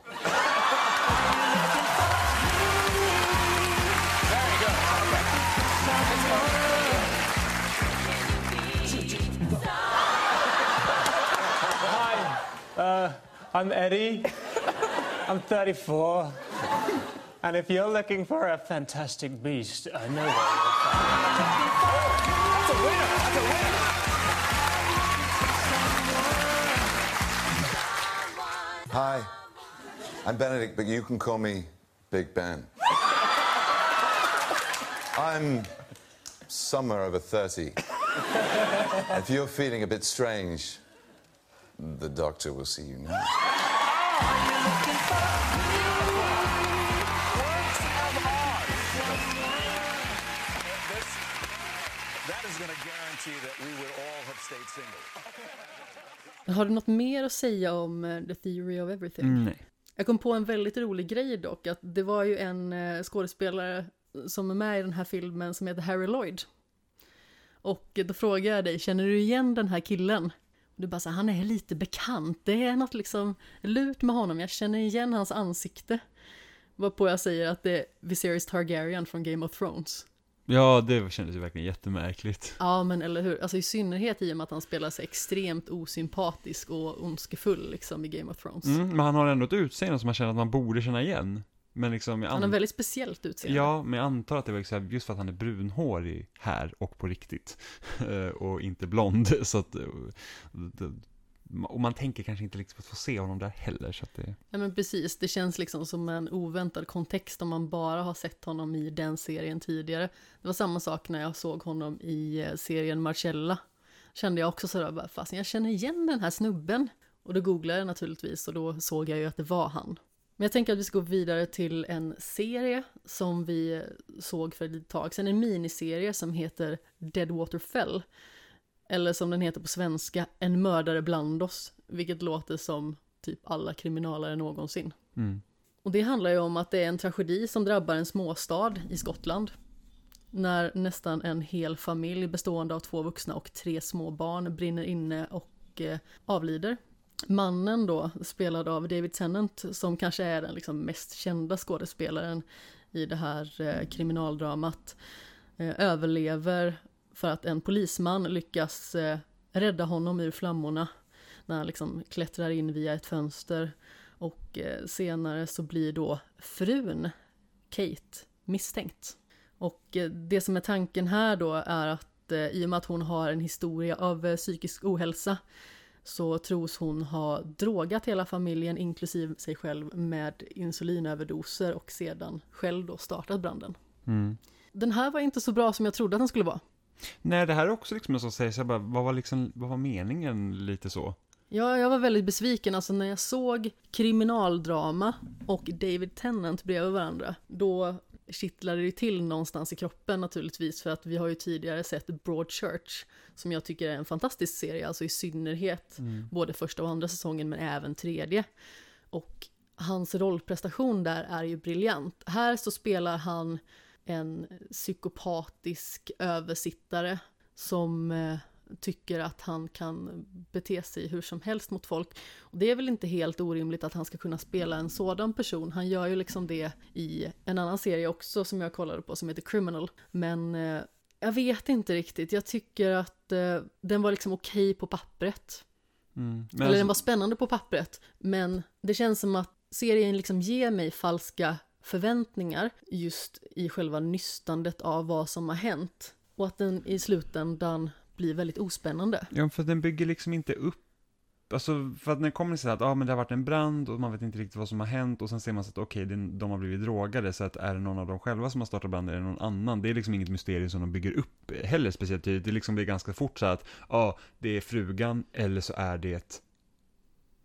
Uh, I'm Eddie. I'm 34. And if you're looking for a fantastic beast, I know where you'll find Hi, I'm Benedict, but you can call me Big Ben. I'm somewhere over 30. if you're feeling a bit strange, the doctor will see you now. That is going to guarantee that we would all have stayed single. Har du något mer att säga om eh, The Theory of Everything? Mm, nej. Jag kom på en väldigt rolig grej dock, att det var ju en eh, skådespelare som är med i den här filmen som heter Harry Lloyd. Och då frågade jag dig, känner du igen den här killen? Du bara så här, han är lite bekant, det är något liksom lut med honom, jag känner igen hans ansikte. Varpå jag säger att det är Viserys Targaryen från Game of Thrones. Ja, det kändes ju verkligen jättemärkligt. Ja, men eller hur? Alltså i synnerhet i och med att han spelar sig extremt osympatisk och ondskefull liksom i Game of Thrones. Mm, men han har ändå ett utseende som man känner att man borde känna igen. Men liksom, Han har väldigt speciellt utseende. Ja, men jag antar att det var just för att han är brunhårig här och på riktigt. Och inte blond. Så att, och man tänker kanske inte liksom att få se honom där heller. Så att det, Ja men precis, det känns liksom som en oväntad kontext om man bara har sett honom i den serien tidigare. Det var samma sak när jag såg honom i eh, serien Marcella. Kände jag också sådär, fasen jag känner igen den här snubben. Och då googlade jag naturligtvis och då såg jag ju att det var han. Men jag tänker att vi ska gå vidare till en serie som vi såg för ett litet tag sedan, en miniserie som heter Deadwater Fell. Eller som den heter på svenska, En mördare bland oss, vilket låter som typ alla kriminalare någonsin. Mm. Och det handlar ju om att det är en tragedi som drabbar en småstad i Skottland. När nästan en hel familj bestående av två vuxna och tre små barn brinner inne och eh, avlider. Mannen då, spelad av David Tennant, som kanske är den liksom mest kända skådespelaren i det här eh, kriminaldramat, eh, överlever för att en polisman lyckas eh, rädda honom ur flammorna när han liksom klättrar in via ett fönster. Och eh, senare så blir då frun, Kate, misstänkt. Och eh, det som är tanken här då är att eh, i och med att hon har en historia av eh, psykisk ohälsa så tros hon ha drogat hela familjen inklusive sig själv med insulinöverdoser och sedan själv då startat branden. Mm. Den här var inte så bra som jag trodde att den skulle vara. Nej, det här är också liksom en sån säger så bara, vad var liksom, vad var meningen lite så? Ja, jag var väldigt besviken. Alltså när jag såg kriminaldrama och David Tennant bredvid varandra, då kittlade det till någonstans i kroppen naturligtvis, för att vi har ju tidigare sett Broadchurch, som jag tycker är en fantastisk serie, alltså i synnerhet både första och andra säsongen, men även tredje. Och hans rollprestation där är ju briljant. Här så spelar han en psykopatisk översittare som eh, tycker att han kan bete sig hur som helst mot folk. Och det är väl inte helt orimligt att han ska kunna spela en sådan person. Han gör ju liksom det i en annan serie också som jag kollade på som heter Criminal. Men eh, jag vet inte riktigt. Jag tycker att eh, den var liksom okej på pappret. Mm. Eller alltså- den var spännande på pappret. Men det känns som att serien liksom ger mig falska förväntningar just i själva nystandet av vad som har hänt. Och att den i slutändan blir väldigt ospännande. Ja, för den bygger liksom inte upp Alltså, för att när det kommer så här att ah, men det har varit en brand och man vet inte riktigt vad som har hänt och sen ser man så att okej, det- de har blivit drogade så att är det någon av dem själva som har startat branden eller någon annan? Det är liksom inget mysterium som de bygger upp heller speciellt tydligt. Det liksom är ganska fort så att ja, ah, det är frugan eller så är det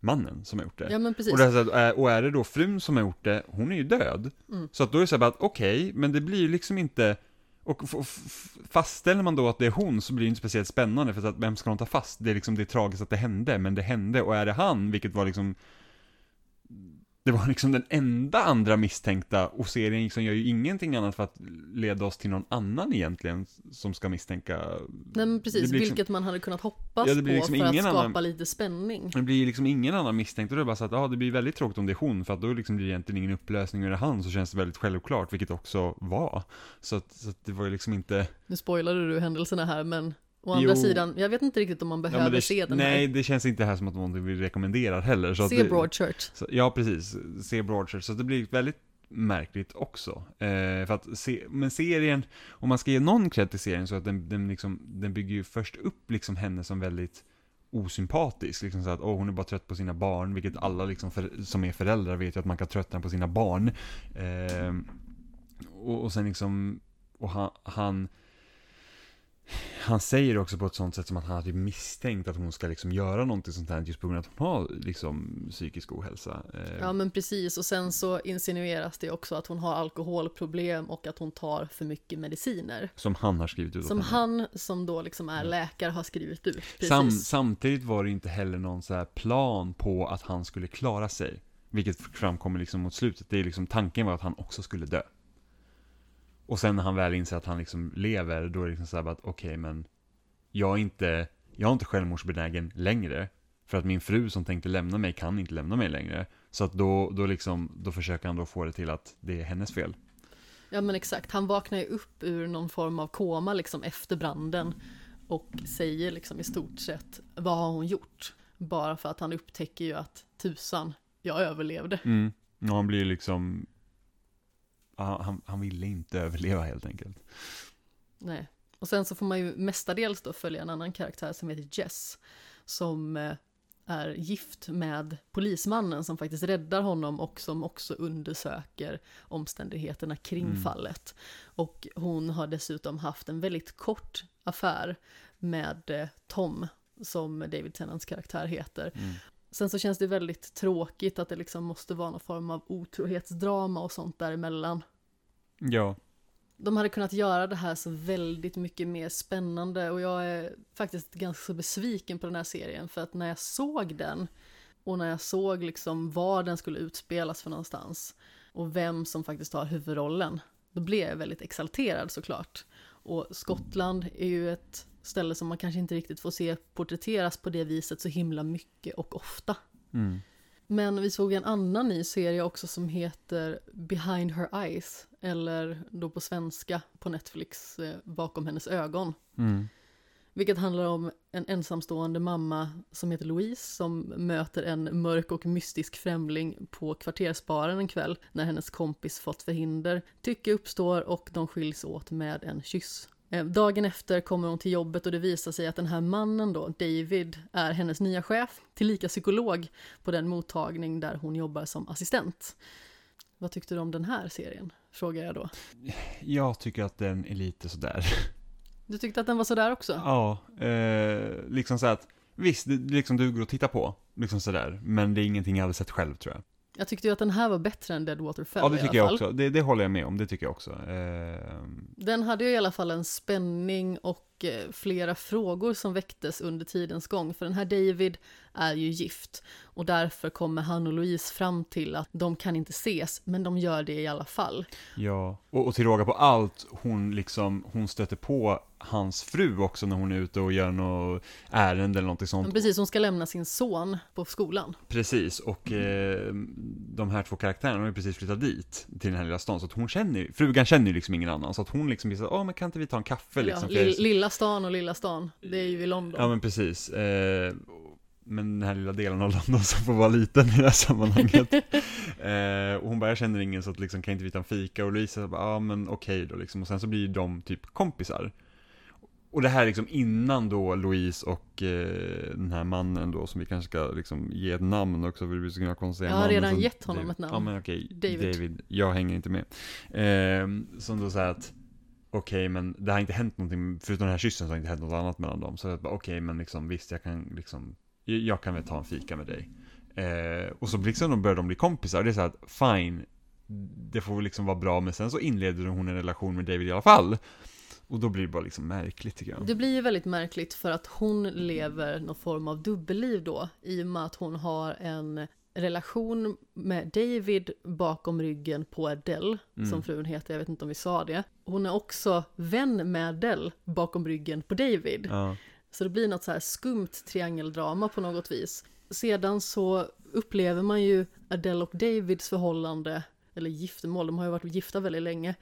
mannen som har gjort det. Ja men precis. Och, det är så att, eh, och är det då frun som har gjort det, hon är ju död. Mm. Så att då är det så här bara att okej, men det blir ju liksom inte och fastställer man då att det är hon så blir det inte speciellt spännande för att vem ska hon ta fast? Det är liksom det är tragiskt att det hände, men det hände och är det han, vilket var liksom det var liksom den enda andra misstänkta och serien liksom gör ju ingenting annat för att leda oss till någon annan egentligen som ska misstänka. Nej men precis, det liksom- vilket man hade kunnat hoppas Ja, det på liksom för att skapa annan- lite spänning. Det blir liksom ingen annan misstänkt och det är bara så att ja, det blir väldigt tråkigt om det är hon för att då liksom blir det egentligen ingen upplösning och är det han så känns det väldigt självklart, vilket också var. Så att, så att det var ju liksom inte Nu spoilade du händelserna här men å andra Jo. sidan, jag vet inte riktigt om man Ja, behöver men det, se den nej, här. det känns inte här som att någonting vi rekommenderar heller. Så Se Broadchurch. Så, ja, precis. Se Broadchurch. Så det blir väldigt märkligt också. Eh, för att se, men serien, om man ska ge någon cred till serien så att den, den, liksom, den bygger ju först upp liksom henne som väldigt osympatisk. Liksom så att åh, hon är bara trött på sina barn, vilket alla liksom för, som är föräldrar vet ju att man kan tröttna på sina barn. Eh, och, och sen liksom, och han, han han säger också på ett sånt sätt som att han hade misstänkt att hon ska liksom göra någonting sånt här just på grund av att hon har liksom psykisk ohälsa. Eh, Ja men precis och sen så insinueras det också att hon har alkoholproblem och att hon tar för mycket mediciner. Som han har skrivit ut Som han som då liksom är läkare har skrivit ut. Sam, samtidigt var det inte heller någon så här plan på att han skulle klara sig. Vilket framkommer liksom mot slutet. Det är liksom, tanken var att han också skulle dö. Och sen när han väl inser att han liksom lever, då är det liksom så här bara att okej men jag är inte, jag är inte självmordsbenägen längre. För att min fru som tänkte lämna mig kan inte lämna mig längre. Så att då, då liksom, då försöker han då få det till att det är hennes fel. Ja men exakt, han vaknar ju upp ur någon form av koma liksom efter branden och säger liksom i stort sett vad har hon gjort? Bara för att han upptäcker ju att tusan, jag överlevde. Mm. Och han blir liksom, han, han ville inte överleva helt enkelt. Nej. Och sen så får man ju mestadels då följa en annan karaktär som heter Jess. Som eh, är gift med polismannen som faktiskt räddar honom och som också undersöker omständigheterna kring Mm. fallet. Och hon har dessutom haft en väldigt kort affär med eh, Tom, som David Tennants karaktär heter. Mm. Sen så känns det väldigt tråkigt att det liksom måste vara någon form av otrohetsdrama och sånt däremellan. Ja, De hade kunnat göra det här så väldigt mycket mer spännande och jag är faktiskt ganska så besviken på den här serien för att när jag såg den Och när jag såg liksom var den skulle utspelas för någonstans och vem som faktiskt har huvudrollen, då blev jag väldigt exalterad såklart. Och Skottland är ju ett ställe som man kanske inte riktigt får se porträtteras på det viset så himla mycket och ofta. Mm. Men vi såg en annan ny serie också som heter Behind Her Eyes, eller då på svenska på Netflix, eh, Bakom hennes ögon. Mm. Vilket handlar om en ensamstående mamma som heter Louise som möter en mörk och mystisk främling på kvartersbaren en kväll när hennes kompis fått förhinder. Tycke uppstår och de skiljs åt med en kyss. Eh, Dagen efter kommer hon till jobbet och det visar sig att den här mannen då, David, är hennes nya chef, tillika psykolog på den mottagning där hon jobbar som assistent. Vad tyckte du om den här serien? Frågar jag då. Jag tycker att den är lite sådär. Du tyckte att den var sådär också? Ja, eh, liksom så att visst, liksom duger att titta på, liksom sådär, men det är ingenting jag hade sett själv tror jag. Jag tyckte ju att den här var bättre än Deadwater Fell Ja, det tycker jag också. Det, det håller jag med om, det tycker jag också. Eh, Den hade ju i alla fall en spänning och eh, flera frågor som väcktes under tidens gång. För den här David är ju gift och därför kommer han och Louise fram till att de kan inte ses, men de gör det i alla fall. ja, och, och till råga på allt, hon liksom, hon stöter på hans fru också när hon är ute och gör något ärende eller någonting sånt. Men precis, hon ska lämna sin son på skolan. Precis, och eh, de här två karaktärerna har ju precis flyttat dit, till den här lilla stan, så att hon känner ju, frugan känner ju liksom ingen annan, så att hon liksom blir åh men kan inte vi ta en kaffe liksom? ja, För lilla stan och lilla stan, det är ju i London. Ja men precis. Eh, men den här lilla delen av London som får vara liten i det här sammanhanget. eh, och hon bara, jag känner ingen så att liksom kan inte vi ta en fika? Och Louise bara, ja men okej då liksom. Och sen så blir de typ kompisar. Och det här är liksom innan då Louise och eh, den här mannen då som vi kanske ska liksom ge ett namn också för blir så himla konstiga Jag har namn. redan gett honom David- ett namn. Ja men okej, David. David. Jag hänger inte med. Eh, som då säger att okej, men det har inte hänt någonting, förutom den här kyssen så har det inte hänt något annat mellan dem. Så jag bara, okej, men liksom visst, jag kan liksom, jag- kan väl ta en fika med dig. Eh, och så liksom börjar de bli kompisar, och det är så att fine, det får väl liksom vara bra, men sen så inleder hon en relation med David i alla fall. Och då blir det bara liksom märkligt tycker jag. Det blir ju väldigt märkligt för att hon lever någon form av dubbelliv då i och med att hon har en relation med David bakom ryggen på Adele, som frun heter, jag vet inte om vi sa det. Hon är också vän med Adele bakom ryggen på David. Ja, Så det blir något så här skumt triangeldrama på något vis. Sedan så upplever man ju Adele och Davids förhållande, eller giftermål, de har ju varit gifta väldigt länge,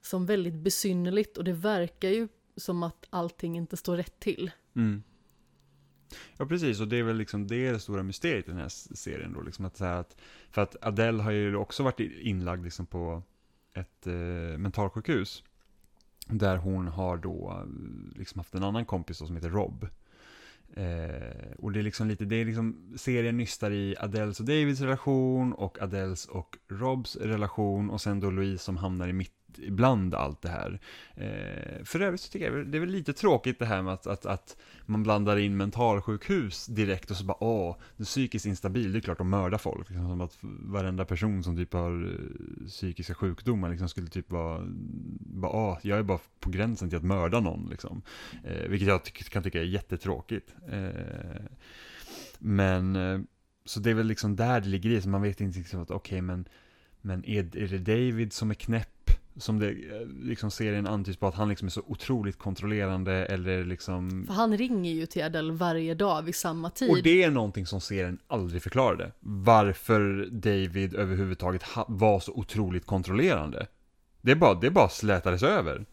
som väldigt besynnerligt och det verkar ju som att allting inte står rätt till. mm. Ja precis, och det är väl liksom det, det stora mysteriet i den här serien då, liksom att säga att, för att Adele har ju också varit inlagd liksom på ett eh, mentalsjukhus, där hon har då eh, liksom haft en annan kompis då, som heter Rob. Eh, och det är liksom lite, det är liksom, serien nystar i Adels och Davids relation och Adeles och Robs relation och sen då Louise som hamnar i mitten mitt ibland allt det här. Eh, för övrigt så tycker jag det är väl lite tråkigt det här med att, att, att man blandar in mentalsjukhus direkt och så bara åh, du är psykiskt instabil, det är klart de mördar folk. Liksom, som att varenda person som typ har eh, psykiska sjukdomar liksom skulle typ vara, bara åh, jag är bara på gränsen till att mörda någon liksom. Eh, vilket jag ty kan tycka är jättetråkigt. Eh, men, eh, så det är väl liksom där det ligger i, så man vet inte liksom att okej men, men är, är det David som är knäpp? Som det, eh, liksom serien antyds på att han liksom är så otroligt kontrollerande eller liksom För han ringer ju till Adele varje dag vid samma tid. och det är någonting som serien aldrig förklarade. Varför David överhuvudtaget var så otroligt kontrollerande. Det bara, det bara slätades över.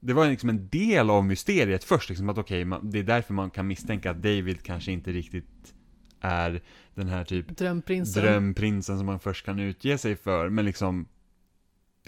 Det var liksom en del av mysteriet först, liksom att okej, man- det är därför man kan misstänka att David kanske inte riktigt är den här typ Drömprinsen. drömprinsen som man först kan utge sig för, men liksom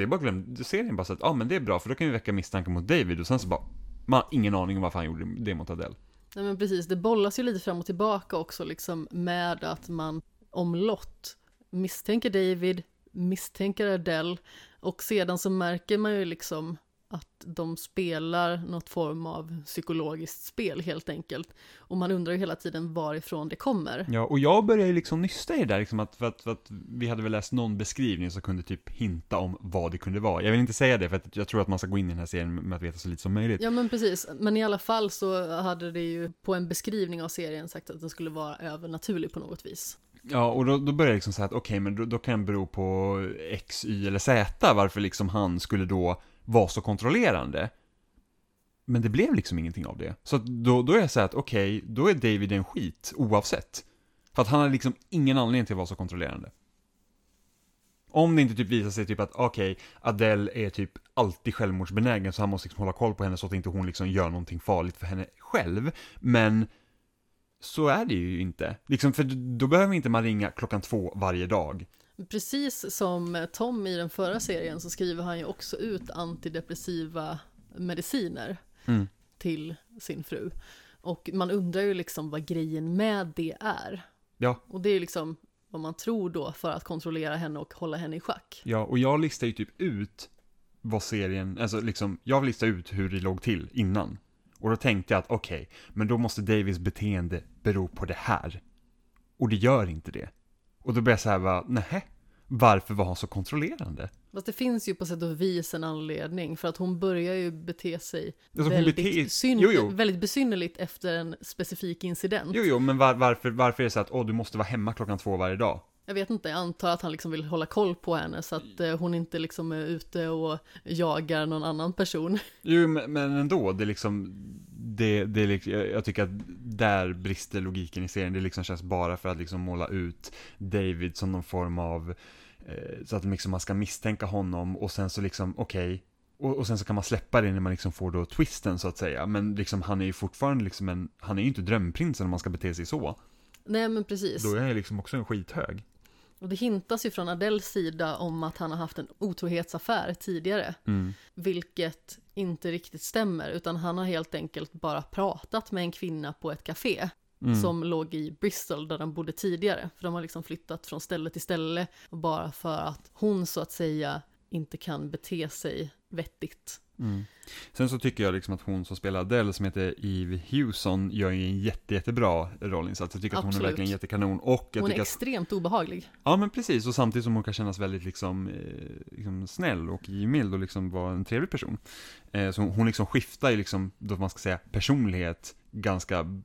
det är bara glömt, serien bara så att, ja ah, men det är bra för då kan vi väcka misstankar mot David och sen så bara, man har ingen aning om varför han gjorde det mot Adele. Nej men precis, det bollas ju lite fram och tillbaka också liksom med att man om lott misstänker David, misstänker Adele och sedan så märker man ju liksom att de spelar något form av psykologiskt spel helt enkelt. Och man undrar ju hela tiden varifrån det kommer. Ja, och jag började ju liksom nysta i det där, liksom att, för, att, för att vi hade väl läst någon beskrivning som kunde typ hinta om vad det kunde vara. Jag vill inte säga det, för att jag tror att man ska gå in i den här serien med att veta så lite som möjligt. Ja men precis, men i alla fall så hade det ju på en beskrivning av serien sagt att den skulle vara övernaturlig på något vis. Ja, och då, då började jag liksom säga att okej, men då, då kan det bero på X, Y eller Z, varför liksom han skulle då var så kontrollerande. Men det blev liksom ingenting av det. Så att då, då är jag såhär att okej, då är David en skit, oavsett. För att han har liksom ingen anledning till att vara så kontrollerande. Om det inte typ visar sig typ att okej, Adele är typ alltid självmordsbenägen så han måste liksom hålla koll på henne så att inte hon liksom gör någonting farligt för henne själv. Men så är det ju inte. Liksom, för då behöver inte man ringa klockan två varje dag. Precis som Tom i den förra serien så skriver han ju också ut antidepressiva mediciner Mm. till sin fru. Och man undrar ju liksom vad grejen med det är. Ja, Och det är liksom vad man tror då för att kontrollera henne och hålla henne i schack. ja, och jag listar ju typ ut vad serien, alltså liksom, jag listar ut hur det låg till innan. Och då tänkte jag att okej, men då måste Davids beteende bero på det här. Och det gör inte det. Och då började jag säga bara, nähä, varför var han så kontrollerande? Fast det finns ju på sätt och vis en anledning för att hon börjar ju bete sig Alltså, hon väldigt, beter- syn- Jo, jo. väldigt besynnerligt efter en specifik incident. Jo, jo, men var, varför, varför är det så att, åh, du måste vara hemma klockan två varje dag? Jag vet inte, jag antar att han liksom vill hålla koll på henne så att eh, hon inte liksom är ute och jagar någon annan person. Jo, men men ändå, det är liksom, det, det är liksom, jag jag tycker att där brister logiken i serien, det liksom känns bara för att liksom måla ut David som någon form av, eh, så att liksom man ska misstänka honom och sen så liksom, okej, och, och sen så kan man släppa det när man liksom får då twisten så att säga, men liksom han är ju fortfarande liksom en, han är ju inte drömprinsen om man ska bete sig så. Nej men precis. Då är jag liksom också en skithög. Och det hintas ju från Adels sida om att han har haft en otrohetsaffär tidigare. Mm. Vilket inte riktigt stämmer, utan han har helt enkelt bara pratat med en kvinna på ett café. Mm. Som låg i Bristol där de bodde tidigare. För de har liksom flyttat från ställe till ställe. Bara för att hon så att säga inte kan bete sig vettigt. Mm. Sen så tycker jag liksom att hon som spelar Adele, som heter Eve Hewson, gör ju en jätte, jättebra rollinsats. Jag tycker att hon är Absolut. verkligen jättekanon. Och Hon är att, extremt obehaglig. ja men precis, och samtidigt som hon kan kännas väldigt liksom, eh, liksom snäll och givmild och liksom vara en trevlig person. Eh, så hon, hon liksom skiftar ju liksom, då man ska säga, personlighet ganska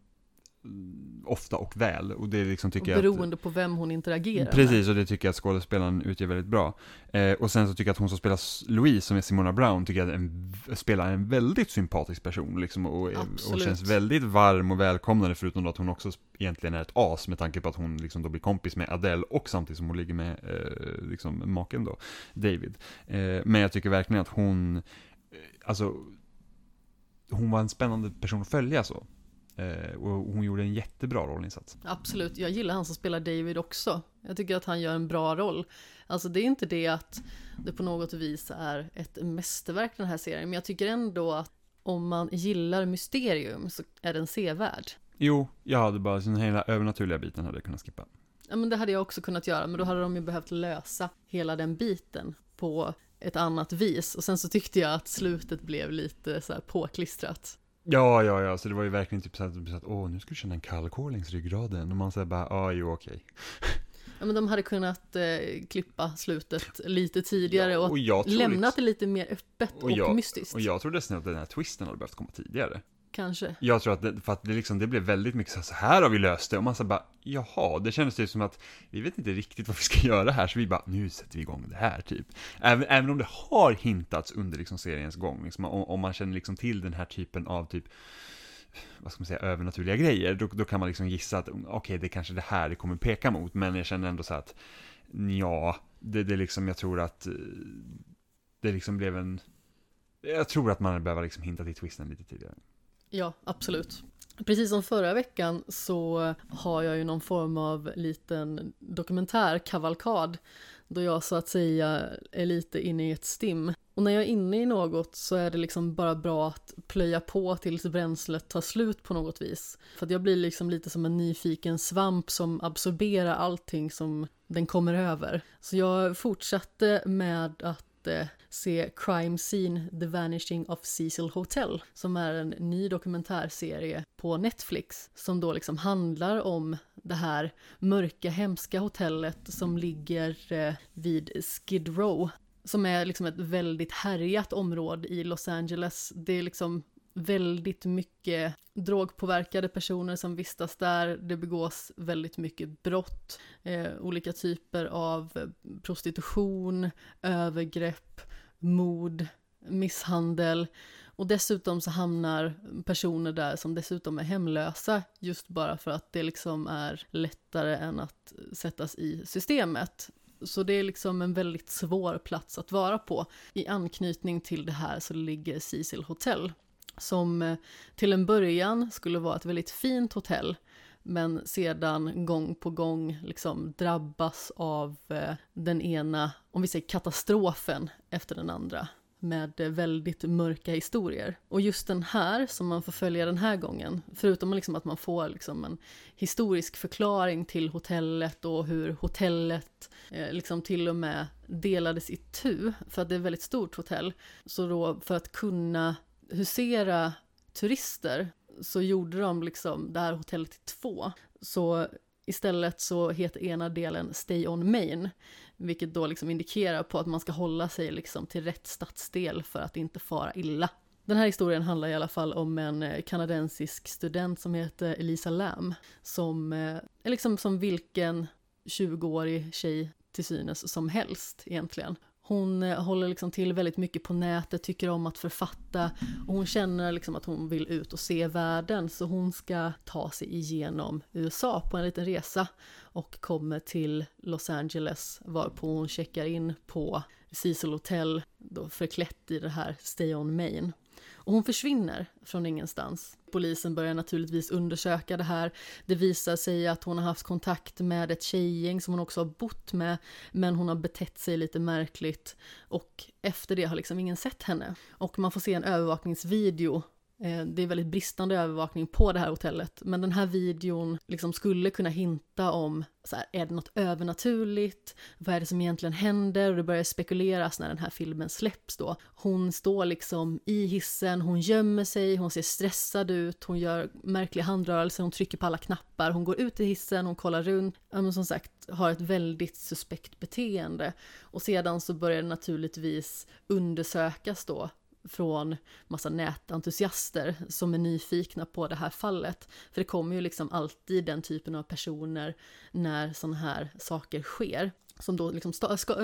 ofta och väl. Och det liksom Och tycker jag att, beroende på vem hon interagerar med. Precis, och det tycker jag att skådespelaren utgör väldigt bra. Eh, och sen så tycker jag att hon som spelar Louise, som är Simona Brown, tycker jag att en, spelar en väldigt sympatisk person, liksom, och, och känns väldigt varm och välkomnande, förutom då att hon också egentligen är ett as, med tanke på att hon liksom då blir kompis med Adele, och samtidigt som hon ligger med eh, liksom maken då, David. Eh, men jag tycker verkligen att hon, eh, alltså, hon var en spännande person att följa så. Eh, och hon gjorde en jättebra rollinsats. Absolut, jag gillar han som spelar David också. Jag tycker att han gör en bra roll. Alltså det är inte det att det på något vis är ett mästerverk den här serien, men jag tycker ändå att om man gillar mysterium så är den sevärd. Jo, jag hade bara den hela övernaturliga biten hade jag kunnat skippa. Ja men det hade jag också kunnat göra, men då hade de ju behövt lösa hela den biten på ett annat vis. Och sen så tyckte jag att slutet blev lite så här påklistrat. Ja, ja, ja, så det var ju verkligen typ så att, åh, nu ska du känna en kallkår längs ryggraden. Och man säger bara, ja, jo, okej. Ja men de hade kunnat eh, klippa slutet lite tidigare Ja, och, och lämnat det lite mer öppet och, Och jag, mystiskt. och jag trodde nästan att den här twisten hade behövt komma tidigare. Kanske. Jag tror att det, för att det liksom, det blev väldigt mycket så här, så här har vi löst det. Och man sa bara, jaha, det kändes typ som att vi vet inte riktigt vad vi ska göra här, så vi bara, nu sätter vi igång det här typ. Även, även om det har hintats under liksom seriens gång, liksom, om, om man känner liksom till den här typen av typ, vad ska man säga, övernaturliga grejer, då, då kan man liksom gissa att, mm, okej, det är kanske det här det kommer peka mot, men jag känner ändå så här att, ja, det, det liksom, jag tror att eh, det liksom blev en, jag tror att man behöver liksom hinta till twisten lite tidigare. Ja, absolut. Precis som förra veckan så har jag ju någon form av liten dokumentärkavalkad då jag så att säga är lite inne i ett stim. Och när jag är inne i något så är det liksom bara bra att plöja på tills bränslet tar slut på något vis. För att jag blir liksom lite som en nyfiken svamp som absorberar allting som den kommer över. Så jag fortsatte med att eh, se Crime Scene The Vanishing of Cecil Hotel som är en ny dokumentärserie på Netflix som då liksom handlar om det här mörka hemska hotellet som ligger eh, vid Skid Row som är liksom ett väldigt härjat område i Los Angeles. Det är liksom väldigt mycket drogpåverkade personer som vistas där. Det begås väldigt mycket brott, eh, olika typer av eh, prostitution, övergrepp, mord, misshandel. Och dessutom så hamnar personer där som dessutom är hemlösa just bara för att det liksom är lättare än att sättas i systemet. Så det är liksom en väldigt svår plats att vara på. I anknytning till det här så ligger Cecil Hotel som eh, till en början skulle vara ett väldigt fint hotell men sedan gång på gång liksom drabbas av eh, den ena, om vi säger katastrofen efter den andra med eh, väldigt mörka historier. Och just den här som man får följa den här gången, förutom liksom att man får liksom en historisk förklaring till hotellet och hur hotellet eh, liksom till och med delades i tu, för att det är ett väldigt stort hotell. Så då för att kunna husera turister så gjorde de liksom det här hotellet till två. Så istället så heter ena delen Stay on Main, vilket då liksom indikerar på att man ska hålla sig liksom till rätt stadsdel för att inte fara illa. Den här historien handlar i alla fall om en eh, kanadensisk student som heter Elisa Lam, som eh, är liksom som vilken 20-årig tjej till synes som helst egentligen. Hon eh, håller liksom till väldigt mycket på nätet, tycker om att författa. Och hon känner liksom att hon vill ut och se världen. Så hon ska ta sig igenom USA på en liten resa. Och kommer till Los Angeles varpå hon checkar in på Cecil Hotel då förklätt i det här Stay On Main. Och hon försvinner från ingenstans. Polisen börjar naturligtvis undersöka det här. Det visar sig att hon har haft kontakt med ett tjejgäng som hon också har bott med, men hon har betett sig lite märkligt. Och efter det har liksom ingen sett henne. Och man får se en övervakningsvideo Eh, det är väldigt bristande övervakning på det här hotellet, men den här videon liksom skulle kunna hinta om, så här, är det något övernaturligt? Vad är det som egentligen händer? Och det börjar spekuleras när den här filmen släpps då. Hon står liksom i hissen, hon gömmer sig, hon ser stressad ut, hon gör märkliga handrörelser, hon trycker på alla knappar, hon går ut i hissen, hon kollar runt. Ja, men som sagt, har ett väldigt suspekt beteende. Och sedan så börjar det naturligtvis undersökas då från massa nätentusiaster som är nyfikna på det här fallet. För det kommer ju liksom alltid den typen av personer när sådana här saker sker. Som då liksom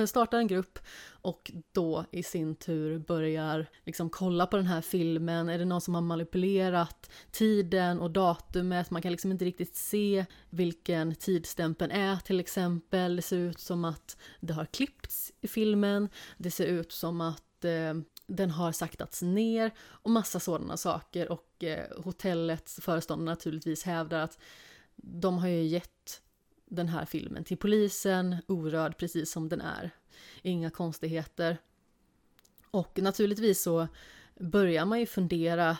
startar en grupp och då i sin tur börjar liksom kolla på den här filmen. Är det någon som har manipulerat tiden och datumet? Man kan liksom inte riktigt se vilken tidsstämpeln är till exempel. Det ser ut som att det har klippts i filmen. Det ser ut som att eh, den har saktats ner och massa sådana saker och eh, hotellets föreståndare naturligtvis hävdar att de har ju gett den här filmen till polisen orörd precis som den är. Inga konstigheter. Och naturligtvis så börjar man ju fundera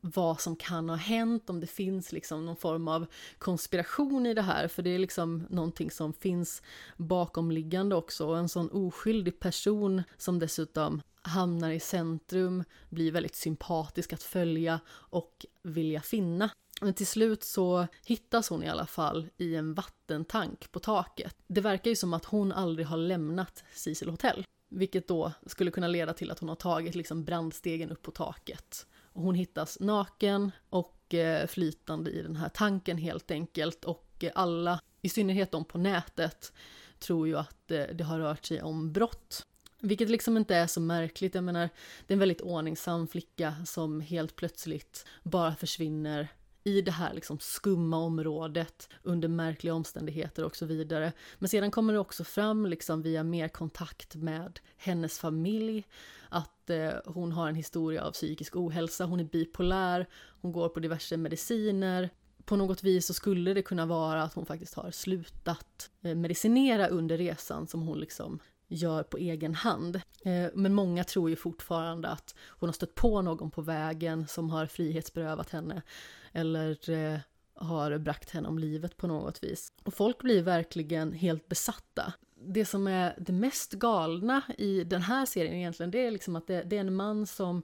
vad som kan ha hänt, om det finns liksom någon form av konspiration i det här, för det är liksom någonting som finns bakomliggande också. Och en sån oskyldig person som dessutom hamnar i centrum, blir väldigt sympatisk att följa och vilja finna. Men till slut så hittas hon i alla fall i en vattentank på taket. Det verkar ju som att hon aldrig har lämnat Cecil Hotel, vilket då skulle kunna leda till att hon har tagit liksom brandstegen upp på taket. Och hon hittas naken och eh, flytande i den här tanken helt enkelt och alla, i synnerhet de på nätet, tror ju att eh, det har rört sig om brott. Vilket liksom inte är så märkligt, jag menar det är en väldigt ordningsam flicka som helt plötsligt bara försvinner i det här liksom skumma området under märkliga omständigheter och så vidare. Men sedan kommer det också fram liksom via mer kontakt med hennes familj att eh, hon har en historia av psykisk ohälsa, hon är bipolär, hon går på diverse mediciner. På något vis så skulle det kunna vara att hon faktiskt har slutat eh, medicinera under resan som hon liksom gör på egen hand. Eh, men många tror ju fortfarande att hon har stött på någon på vägen som har frihetsberövat henne eller eh, har bragt henne om livet på något vis. Och folk blir verkligen helt besatta. det som är det mest galna i den här serien egentligen, det är liksom att det, det är en man som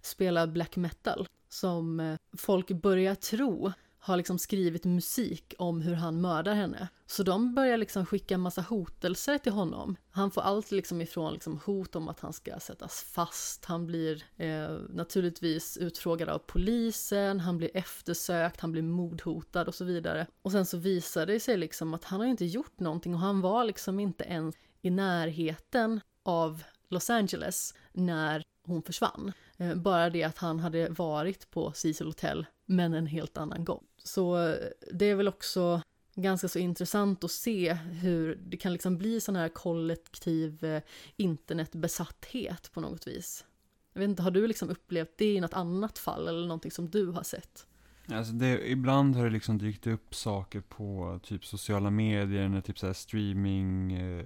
spelar black metal, som eh, folk börjar tro har liksom skrivit musik om hur han mördar henne. Så de börjar liksom skicka massa hotelser till honom. Han får allt liksom ifrån liksom hot om att han ska sättas fast, han blir eh, naturligtvis utfrågad av polisen, han blir eftersökt, han blir mordhotad och så vidare. Och sen så visar det sig liksom att han har inte gjort någonting och han var liksom inte ens i närheten av Los Angeles när hon försvann. Eh, Bara det att han hade varit på Cecil Hotel, men en helt annan gång. Så eh, det är väl också ganska så intressant att se hur det kan liksom bli sån här kollektiv eh, internetbesatthet på något vis. Jag vet inte, har du liksom upplevt det i något annat fall eller någonting som du har sett? Alltså det, ibland har det liksom dykt upp saker på typ sociala medier, när typ så här streaming eh,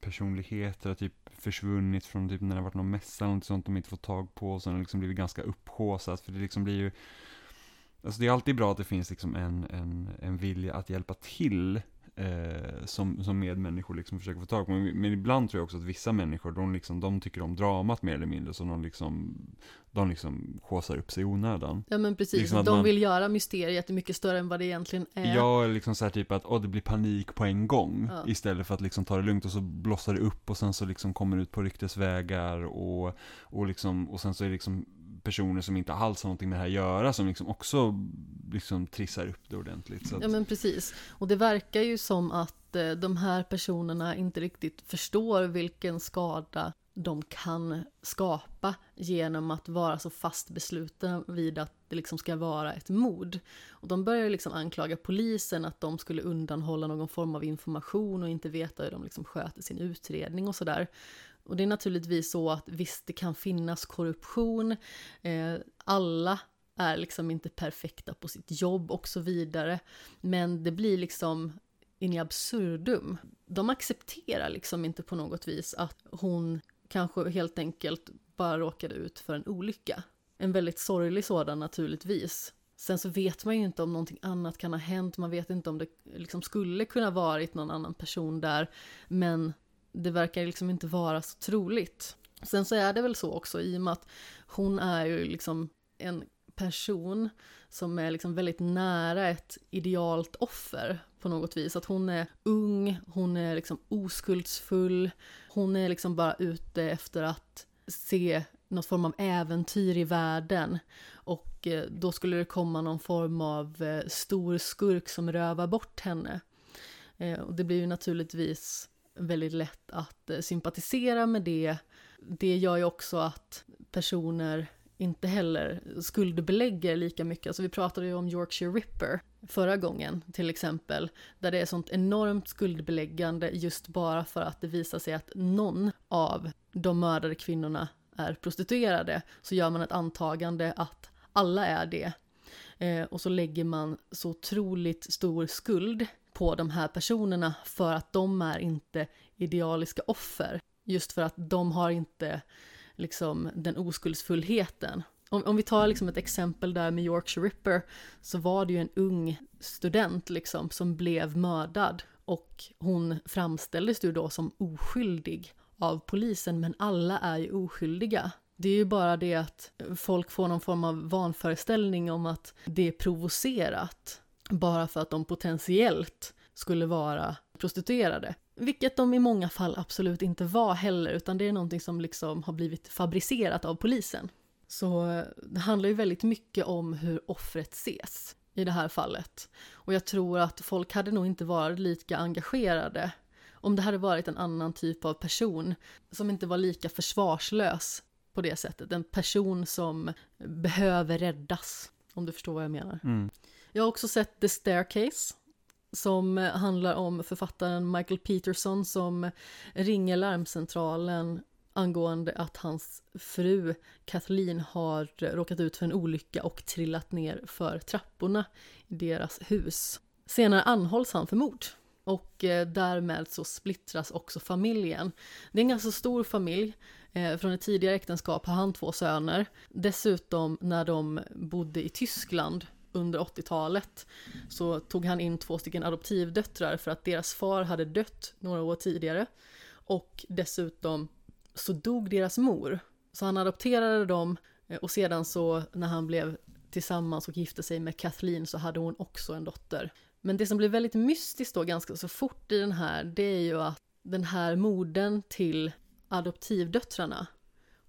personligheter har typ försvunnit från typ när det har varit någon mässa eller något sånt de inte fått tag på och sen har det liksom blivit ganska upphaussat för det liksom blir ju Alltså det är alltid bra att det finns liksom en, en, en vilja att hjälpa till eh, som, som medmänniskor liksom försöker få tag på. Men, men ibland tror jag också att vissa människor, de, liksom, de tycker om dramat mer eller mindre, så de liksom, de liksom haussar upp sig i onödan. Ja men precis, Liksom de man- vill göra mysteriet mycket större än vad det egentligen är. Ja, liksom så här typ att åh, det blir panik på en gång. Ja. Istället för att liksom ta det lugnt och så blossar det upp och sen så liksom kommer det ut på ryktesvägar och, och, liksom, och sen så är det liksom personer som inte alls har någonting med det här att göra som liksom också liksom trissar upp det ordentligt. Att, Ja men precis. Och det verkar ju som att eh, de här personerna inte riktigt förstår vilken skada de kan skapa genom att vara så fast beslutna vid att det liksom ska vara ett mord. Och de börjar liksom anklaga polisen att de skulle undanhålla någon form av information och inte veta hur de liksom sköter sin utredning och sådär. Och det är naturligtvis så att visst, det kan finnas korruption. Eh, alla är liksom inte perfekta på sitt jobb och så vidare. Men det blir liksom in i absurdum. De accepterar liksom inte på något vis att hon kanske helt enkelt bara råkade ut för en olycka. En väldigt sorglig sådan naturligtvis. Sen så vet man ju inte om någonting annat kan ha hänt, man vet inte om det liksom skulle kunna varit någon annan person där, men det verkar liksom inte vara så troligt. Sen så är det väl så också i och med att hon är ju liksom en person som är liksom väldigt nära ett idealt offer på något vis. Att hon är ung, hon är liksom oskuldsfull, hon är liksom bara ute efter att se något form av äventyr i världen. Och eh, då skulle det komma någon form av eh, stor skurk som rövar bort henne. Eh, och det blir ju naturligtvis väldigt lätt att eh, sympatisera med det. Det gör ju också att personer inte heller skuldbelägger lika mycket. Alltså vi pratade ju om Yorkshire Ripper förra gången till exempel, där det är sånt enormt skuldbeläggande just bara för att det visar sig att någon av de mördade kvinnorna är prostituerade, så gör man ett antagande att alla är det. Eh, och så lägger man så otroligt stor skuld på de här personerna för att de är inte idealiska offer. Just för att de har inte liksom den oskuldsfullheten. Om, om vi tar liksom ett exempel där med Yorkshire Ripper så var det ju en ung student liksom som blev mördad och hon framställdes ju då som oskyldig av polisen men alla är ju oskyldiga. Det är ju bara det att folk får någon form av vanföreställning om att det är provocerat bara för att de potentiellt skulle vara prostituerade. Vilket de i många fall absolut inte var heller, utan det är någonting som liksom har blivit fabricerat av polisen. Så eh, det handlar ju väldigt mycket om hur offret ses i det här fallet. Och jag tror att folk hade nog inte varit lika engagerade om det hade varit en annan typ av person som inte var lika försvarslös på det sättet. En person som behöver räddas, om du förstår vad jag menar. mm. Jag har också sett The Staircase som handlar om författaren Michael Peterson som ringer larmcentralen angående att hans fru Kathleen har råkat ut för en olycka och trillat ner för trapporna i deras hus. Senare anhålls han för mord och eh, därmed så splittras också familjen. Det är en ganska stor familj. Eh, från ett tidigare äktenskap har han två söner. Dessutom när de bodde i Tyskland under 80-talet så tog han in två stycken adoptivdöttrar för att deras far hade dött några år tidigare. Och dessutom så dog deras mor. Så han adopterade dem eh, och sedan så när han blev tillsammans och gifte sig med Kathleen så hade hon också en dotter. Men det som blir väldigt mystiskt då ganska så fort i den här det är ju att den här modern till adoptivdöttrarna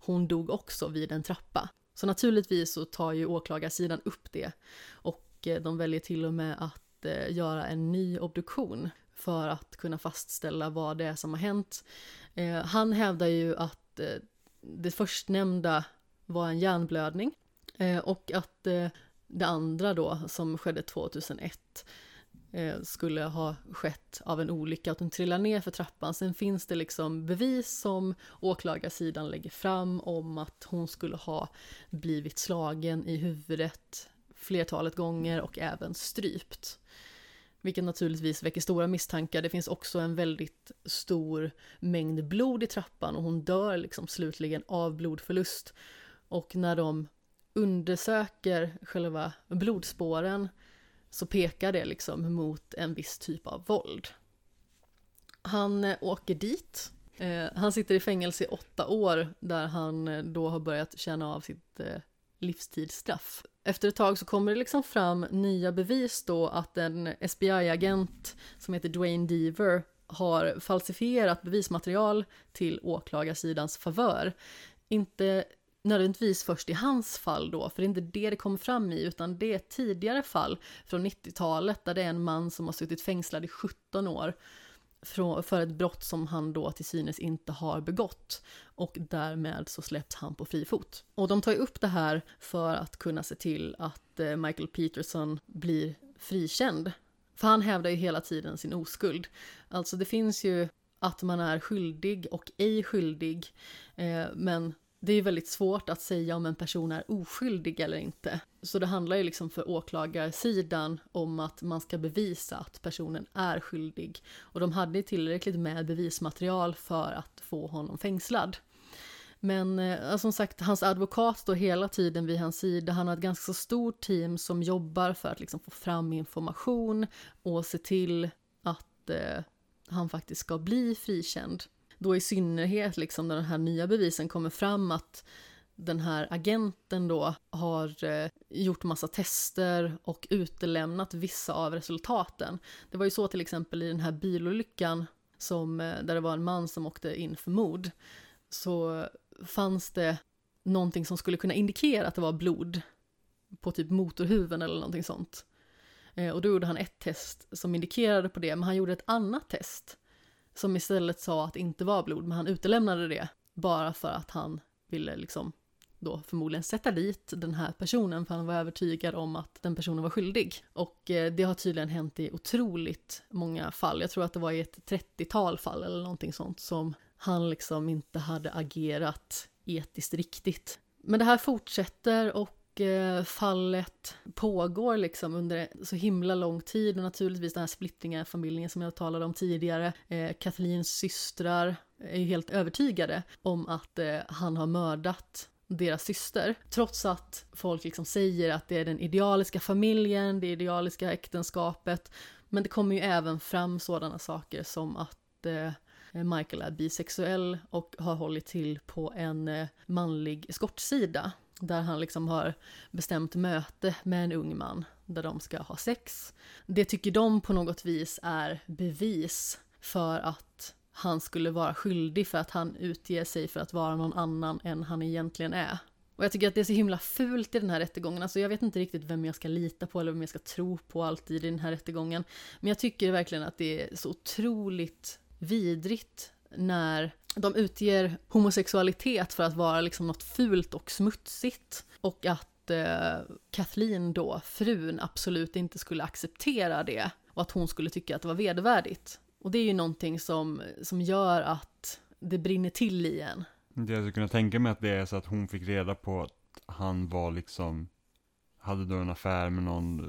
hon dog också vid en trappa. Så naturligtvis så tar ju åklagarsidan upp det och eh, de väljer till och med att eh, göra en ny obduktion för att kunna fastställa vad det är som har hänt. Eh, han hävdar ju att det förstnämnda var en hjärnblödning och att det andra då som skedde 2001 Eh, skulle ha skett av en olycka, att hon trillar ner för trappan. Sen finns det liksom bevis som åklagarsidan lägger fram om att hon skulle ha blivit slagen i huvudet flertalet gånger och även strypt. Vilket naturligtvis väcker stora misstankar. Det finns också en väldigt stor mängd blod i trappan och hon dör liksom slutligen av blodförlust. Och när de undersöker själva blodspåren så pekar det liksom mot en viss typ av våld. Han eh, åker dit. Eh, han sitter i fängelse i åtta år där han eh, då har börjat känna av sitt eh, livstidsstraff. Efter ett tag så kommer det liksom fram nya bevis då att en SBI-agent som heter Dwayne Deaver har falsifierat bevismaterial till åklagarsidans favör. Inte nödvändigtvis först i hans fall då, för det är inte det det kommer fram i, utan det är ett tidigare fall från 90-talet där det är en man som har suttit fängslad i 17 år för ett brott som han då till synes inte har begått. Och därmed så släpps han på fri fot. Och de tar ju upp det här för att kunna se till att eh, Michael Peterson blir frikänd. För han hävdar ju hela tiden sin oskuld. Alltså det finns ju att man är skyldig och ej skyldig. Eh, men det är väldigt svårt att säga om en person är oskyldig eller inte. Så det handlar ju liksom för åklagarsidan om att man ska bevisa att personen är skyldig. Och de hade tillräckligt med bevismaterial för att få honom fängslad. Men eh, som sagt, hans advokat står hela tiden vid hans sida. Han har ett ganska så stort team som jobbar för att liksom få fram information och se till att eh, han faktiskt ska bli frikänd. Då i synnerhet liksom när den här nya bevisen kommer fram att den här agenten då har eh, gjort massa tester och utelämnat vissa av resultaten. Det var ju så till exempel i den här bilolyckan som, eh, där det var en man som åkte in för mord. Så fanns det någonting som skulle kunna indikera att det var blod på typ motorhuven eller någonting sånt. Eh, och då gjorde han ett test som indikerade på det, men han gjorde ett annat test som istället sa att det inte var blod, men han utelämnade det bara för att han ville liksom då förmodligen sätta dit den här personen för han var övertygad om att den personen var skyldig. Och eh, det har tydligen hänt i otroligt många fall. Jag tror att det var i ett 30-tal fall eller någonting sånt som han liksom inte hade agerat etiskt riktigt. Men det här fortsätter och fallet pågår liksom under så himla lång tid och naturligtvis den här splittringen i familjen som jag talade om tidigare. Eh, systrar är ju helt övertygade om att eh, han har mördat deras syster. Trots att folk liksom säger att det är den idealiska familjen, det idealiska äktenskapet. Men det kommer ju även fram sådana saker som att eh, Michael är bisexuell och har hållit till på en eh, manlig eskortsida. Där han liksom har bestämt möte med en ung man där de ska ha sex. Det tycker de på något vis är bevis för att han skulle vara skyldig för att han utger sig för att vara någon annan än han egentligen är. Och jag tycker att det är så himla fult i den här rättegången. Alltså jag vet inte riktigt vem jag ska lita på eller vem jag ska tro på alltid i den här rättegången. Men jag tycker verkligen att det är så otroligt vidrigt när de utger homosexualitet för att vara liksom något fult och smutsigt. Och att eh, Kathleen då, frun, absolut inte skulle acceptera det. Och att hon skulle tycka att det var vedervärdigt. Och det är ju någonting som, som gör att det brinner till i en. Jag skulle kunna tänka mig att det är så att hon fick reda på att han var liksom, hade då en affär med någon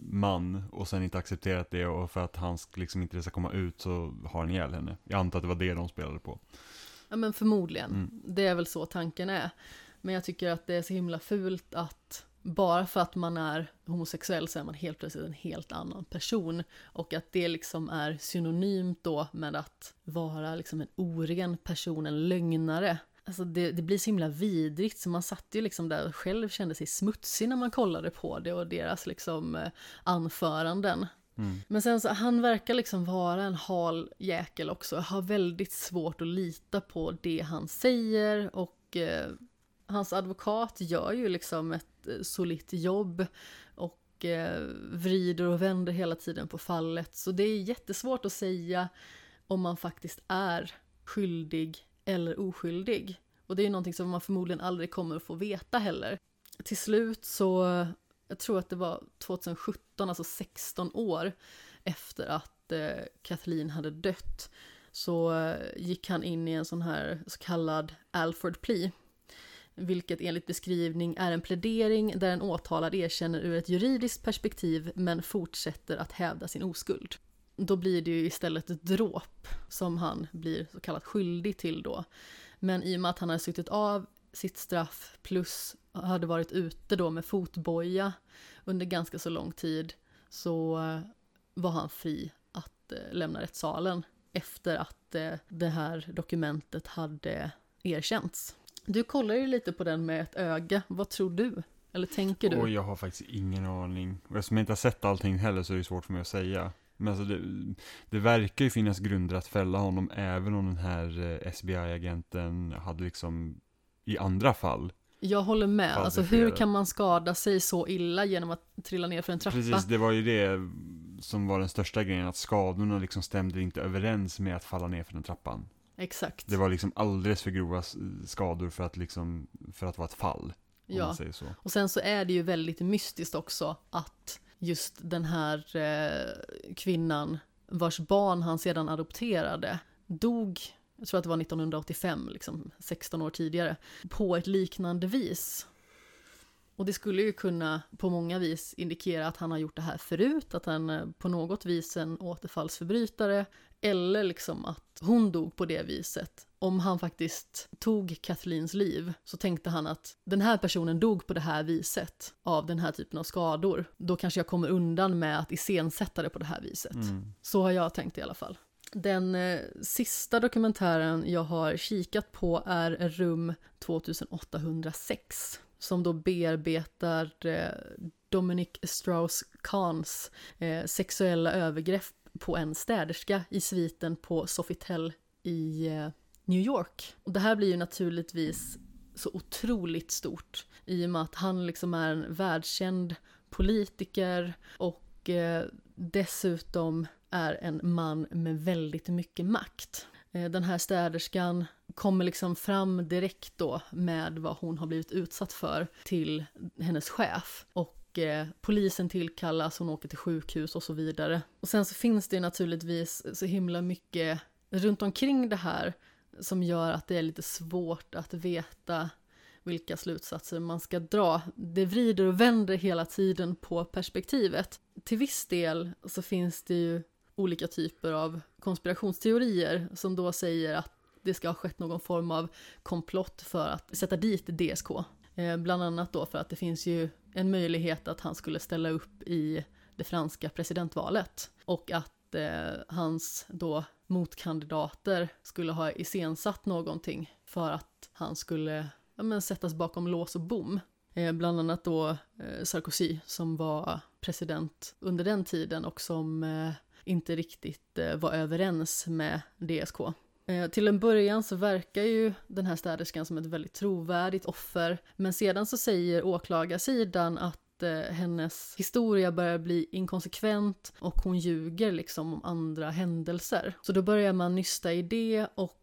man och sen inte accepterat det och för att han sk- liksom inte ska komma ut så har han ihjäl henne. Jag antar att det var det de spelade på. Ja men förmodligen. Mm. Det är väl så tanken är. Men jag tycker att det är så himla fult att bara för att man är homosexuell så är man helt plötsligt en helt annan person. Och att det liksom är synonymt då med att vara liksom en oren person, en lögnare. Alltså det, det blir så himla vidrigt så man satt ju liksom där och själv kände sig smutsig när man kollade på det och deras liksom eh, anföranden. Men sen så, han verkar liksom vara en hal jäkel också, har väldigt svårt att lita på det han säger och eh, hans advokat gör ju liksom ett eh, solitt jobb och eh, vrider och vänder hela tiden på fallet. Så det är jättesvårt att säga om man faktiskt är skyldig eller oskyldig. Och det är ju någonting som man förmodligen aldrig kommer att få veta heller. Till slut så, jag tror att det var 2017, alltså 16 år efter att eh, Kathleen hade dött, så eh, gick han in i en sån här så kallad Alford plea. Vilket enligt beskrivning är en plädering där en åtalad erkänner ur ett juridiskt perspektiv men fortsätter att hävda sin oskuld. Då blir det ju istället ett dråp som han blir så kallat skyldig till då. Men i och med att han hade suttit av sitt straff plus hade varit ute då med fotboja under ganska så lång tid så eh, var han fri att eh, lämna rättssalen efter att eh, det här dokumentet hade erkänts. Du kollar ju lite på den med ett öga. Vad tror du? Eller tänker du? Oh, jag har faktiskt ingen aning. Och eftersom jag inte har sett allting heller så är det svårt för mig att säga. Men alltså det, det verkar ju finnas grunder att fälla honom även om den här eh, SBI-agenten hade liksom i andra fall. Jag håller med. Alltså hur kan man skada sig så illa genom att trilla ner för en trappa? Precis, det var ju det som var den största grejen, att skadorna liksom stämde inte överens med att falla ner för den trappan. Exakt. Det var liksom alldeles för grova s- skador för att liksom, för att vara ett fall. Ja. Och sen så är det ju väldigt mystiskt också att just den här eh, kvinnan vars barn han sedan adopterade dog, jag tror att det var 1985, liksom 16 år tidigare, på ett liknande vis. Och det skulle ju kunna på många vis indikera att han har gjort det här förut, att han eh, på något vis är en återfallsförbrytare, eller liksom att hon dog på det viset. Om han faktiskt tog Kathleens liv så tänkte han att den här personen dog på det här viset av den här typen av skador. Då kanske jag kommer undan med att iscensätta det på det här viset. Så har jag tänkt i alla fall. Den eh, sista dokumentären jag har kikat på är Rum 2806 som då bearbetar eh, Dominic Strauss-Kahns eh, sexuella övergrepp på en städerska i sviten på Sofitel i eh, New York. Och det här blir ju naturligtvis så otroligt stort i och med att han liksom är en världskänd politiker och eh, dessutom är en man med väldigt mycket makt. Eh, Den här städerskan kommer liksom fram direkt då med vad hon har blivit utsatt för till hennes chef. Och eh, polisen tillkallas, hon åker till sjukhus och så vidare. Och sen så finns det naturligtvis så himla mycket runt omkring det här som gör att det är lite svårt att veta vilka slutsatser man ska dra. Det vrider och vänder hela tiden på perspektivet. Till viss del så finns det ju olika typer av konspirationsteorier som då säger att det ska ha skett någon form av komplott för att sätta dit DSK. Eh, bland annat då för att det finns ju en möjlighet att han skulle ställa upp i det franska presidentvalet och att eh, hans då motkandidater skulle ha iscensatt någonting för att han skulle ja, men, sättas bakom lås och bom. Eh, bland annat då eh, Sarkozy som var president under den tiden och som eh, inte riktigt eh, var överens med DSK. Eh, till en början så verkar ju den här städerskan som ett väldigt trovärdigt offer, men sedan så säger åklagarsidan att eh, hennes historia börjar bli inkonsekvent och hon ljuger liksom om andra händelser. Så då börjar man nysta i det och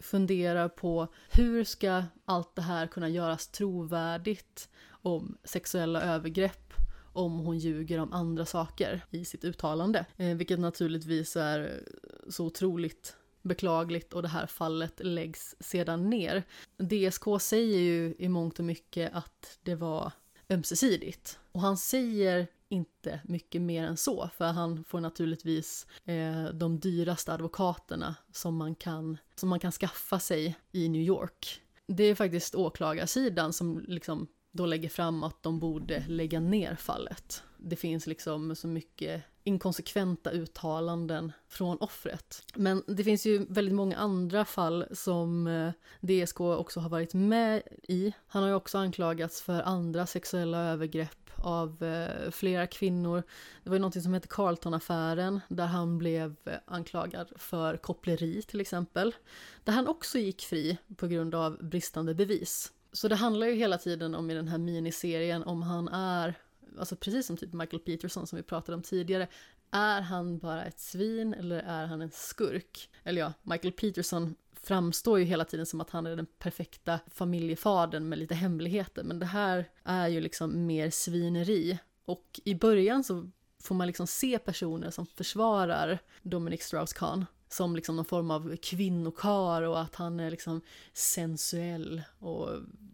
funderar på hur ska allt det här kunna göras trovärdigt om sexuella övergrepp om hon ljuger om andra saker i sitt uttalande. Eh, vilket naturligtvis är så otroligt beklagligt och det här fallet läggs sedan ner. DSK säger ju i mångt och mycket att det var ömsesidigt. Och han säger inte mycket mer än så, för han får naturligtvis eh, de dyraste advokaterna som man, kan, som man kan skaffa sig i New York. Det är faktiskt åklagarsidan som liksom då lägger fram att de borde lägga ner fallet. Det finns liksom så mycket inkonsekventa uttalanden från offret. Men det finns ju väldigt många andra fall som eh, DSK också har varit med i. Han har ju också anklagats för andra sexuella övergrepp av eh, flera kvinnor. Det var ju någonting som hette Carlton-affären där han blev anklagad för koppleri till exempel. Där han också gick fri på grund av bristande bevis. Så det handlar ju hela tiden om i den här miniserien om han är, alltså precis som typ Michael Peterson som vi pratade om tidigare, är han bara ett svin eller är han en skurk? Eller ja, Michael Peterson framstår ju hela tiden som att han är den perfekta familjefadern med lite hemligheter, men det här är ju liksom mer svineri. Och i början så får man liksom se personer som försvarar Dominic Strauss-Kahn som liksom någon form av kvinnokar och att han är liksom sensuell och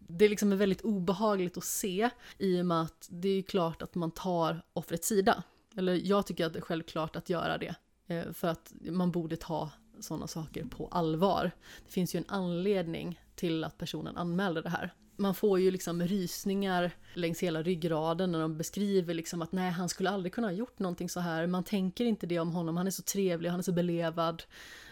det är liksom väldigt obehagligt att se i och med att det är klart att man tar offrets sida. Eller jag tycker att det är självklart att göra det. Eh, för att man borde ta sådana saker på allvar. Det finns ju en anledning till att personen anmälde det här. Man får ju liksom rysningar längs hela ryggraden när de beskriver liksom att nej, han skulle aldrig kunna ha gjort någonting så här. Man tänker inte det om honom, han är så trevlig, han är så belevad.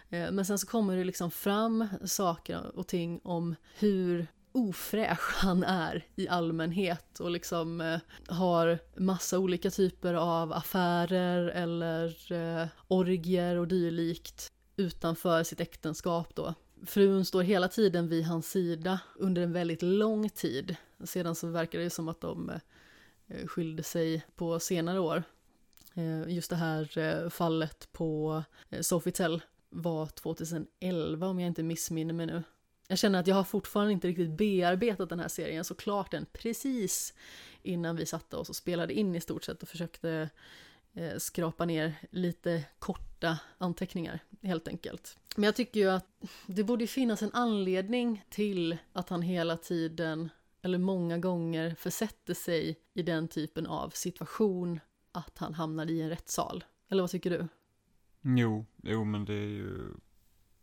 Eh, men sen så kommer det liksom fram saker och ting om hur ofräsch han är i allmänhet och liksom eh, har massa olika typer av affärer eller eh, orgier och dylikt utanför sitt äktenskap då. Frun står hela tiden vid hans sida under en väldigt lång tid. Sedan så verkar det ju som att de eh, skilde sig på senare år. Eh, just det här eh, fallet på Sofitel var 2011 om jag inte missminner mig nu. Jag känner att jag har fortfarande inte riktigt bearbetat den här serien, så klart den precis innan vi satte oss och spelade in i stort sett och försökte eh, Eh, skrapa ner lite korta anteckningar helt enkelt. Men jag tycker ju att det borde finnas en anledning till att han hela tiden, eller många gånger, försätter sig i den typen av situation att han hamnar i en rättssal. Eller vad tycker du? Jo, jo men det är ju...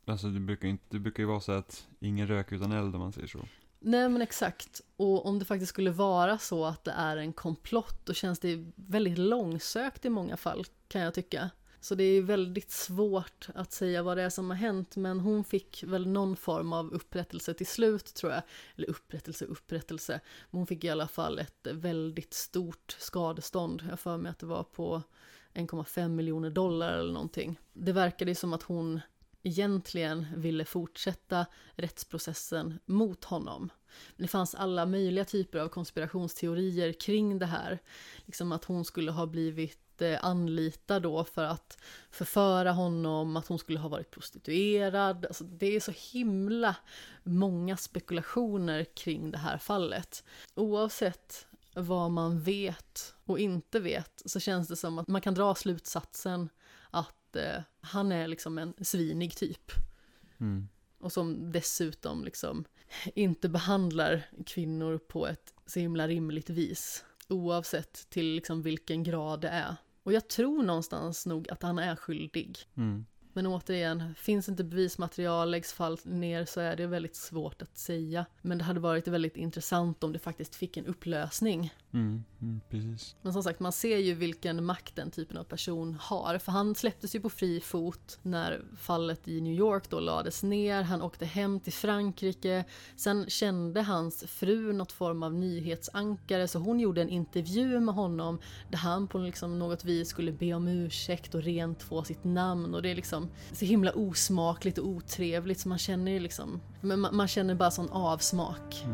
Alltså det brukar, inte, det brukar ju vara så att ingen rök utan eld om man säger så. Nej men exakt. Och om det faktiskt skulle vara så att det är en komplott då känns det väldigt långsökt i många fall kan jag tycka. Så det är väldigt svårt att säga vad det är som har hänt men hon fick väl någon form av upprättelse till slut tror jag. Eller upprättelse, upprättelse. Men hon fick i alla fall ett väldigt stort skadestånd. Jag har för mig att det var på 1,5 miljoner dollar eller någonting. Det verkade ju som att hon egentligen ville fortsätta rättsprocessen mot honom. Det fanns alla möjliga typer av konspirationsteorier kring det här. Liksom att hon skulle ha blivit eh, anlitad då för att förföra honom, att hon skulle ha varit prostituerad. Alltså det är så himla många spekulationer kring det här fallet. Oavsett vad man vet och inte vet så känns det som att man kan dra slutsatsen att eh, han är liksom en svinig typ. Mm. Och som dessutom liksom inte behandlar kvinnor på ett så himla rimligt vis. Oavsett till liksom vilken grad det är. Och jag tror någonstans nog att han är skyldig. Mm. Men återigen, finns inte bevismaterial, läggs fall ner så är det väldigt svårt att säga. Men det hade varit väldigt intressant om det faktiskt fick en upplösning. Mm, mm, precis. Men som sagt, man ser ju vilken makt den typen av person har. För han släpptes ju på fri fot när fallet i New York då lades ner. Han åkte hem till Frankrike. Sen kände hans fru något form av nyhetsankare så hon gjorde en intervju med honom där han på liksom något vis skulle be om ursäkt och rent få sitt namn. Och det är liksom så himla osmakligt och otrevligt så man känner ju liksom, man, man känner bara sån avsmak.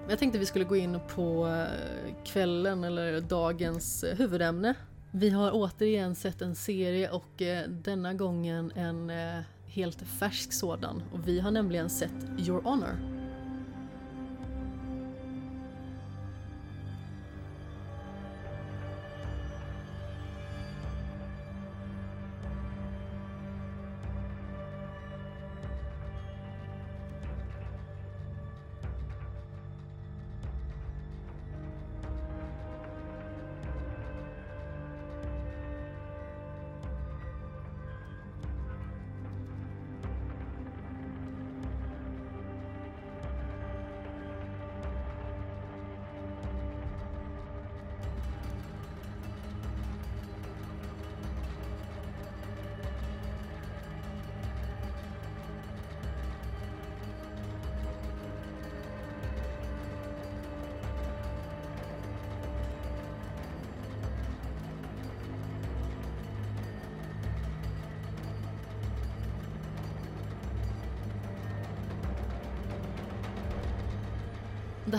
Men Jag tänkte vi skulle gå in på eh, kvällen eller dagens eh, huvudämne. Vi har återigen sett en serie och eh, denna gången en helt färsk sådan. Och vi har nämligen sett Your Honor.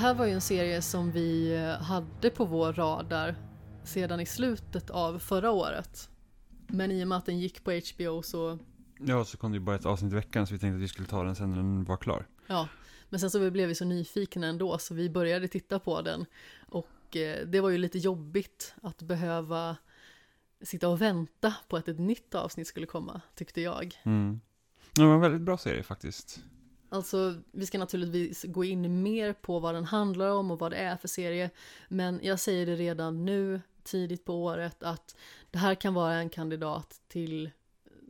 Här var ju en serie som vi eh, hade på vår radar sedan i slutet av förra året. Men i och med att den gick på HBO så, Ja, så kom det ju bara ett avsnitt i veckan så vi tänkte att vi skulle ta den sen när den var klar. ja. Men sen så blev vi så nyfikna ändå så vi började titta på den. Och eh, det var ju lite jobbigt att behöva sitta och vänta på att ett nytt avsnitt skulle komma, tyckte jag. Mm. Det var en väldigt bra serie faktiskt. Alltså, vi ska naturligtvis gå in mer på vad den handlar om och vad det är för serie. Men jag säger det redan nu, tidigt på året, att det här kan vara en kandidat till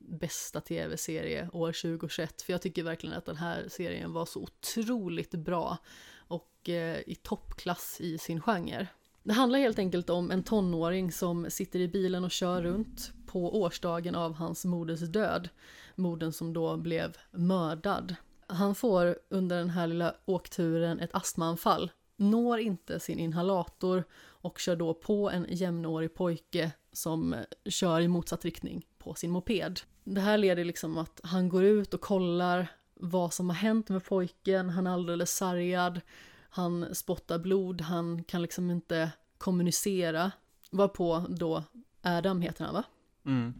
bästa tv-serie år 2021. För jag tycker verkligen att den här serien var så otroligt bra och eh, i toppklass i sin genre. Det handlar helt enkelt om en tonåring som sitter i bilen och kör runt på årsdagen av hans moders död. Modern som då blev mördad. Han får under den här lilla åkturen ett astmaanfall, når inte sin inhalator och kör då på en jämnårig pojke som eh, kör i motsatt riktning på sin moped. Det här leder liksom att han går ut och kollar vad som har hänt med pojken, han är alldeles sargad, han spottar blod, han kan liksom inte kommunicera. Varpå då Adam heter han va? Mm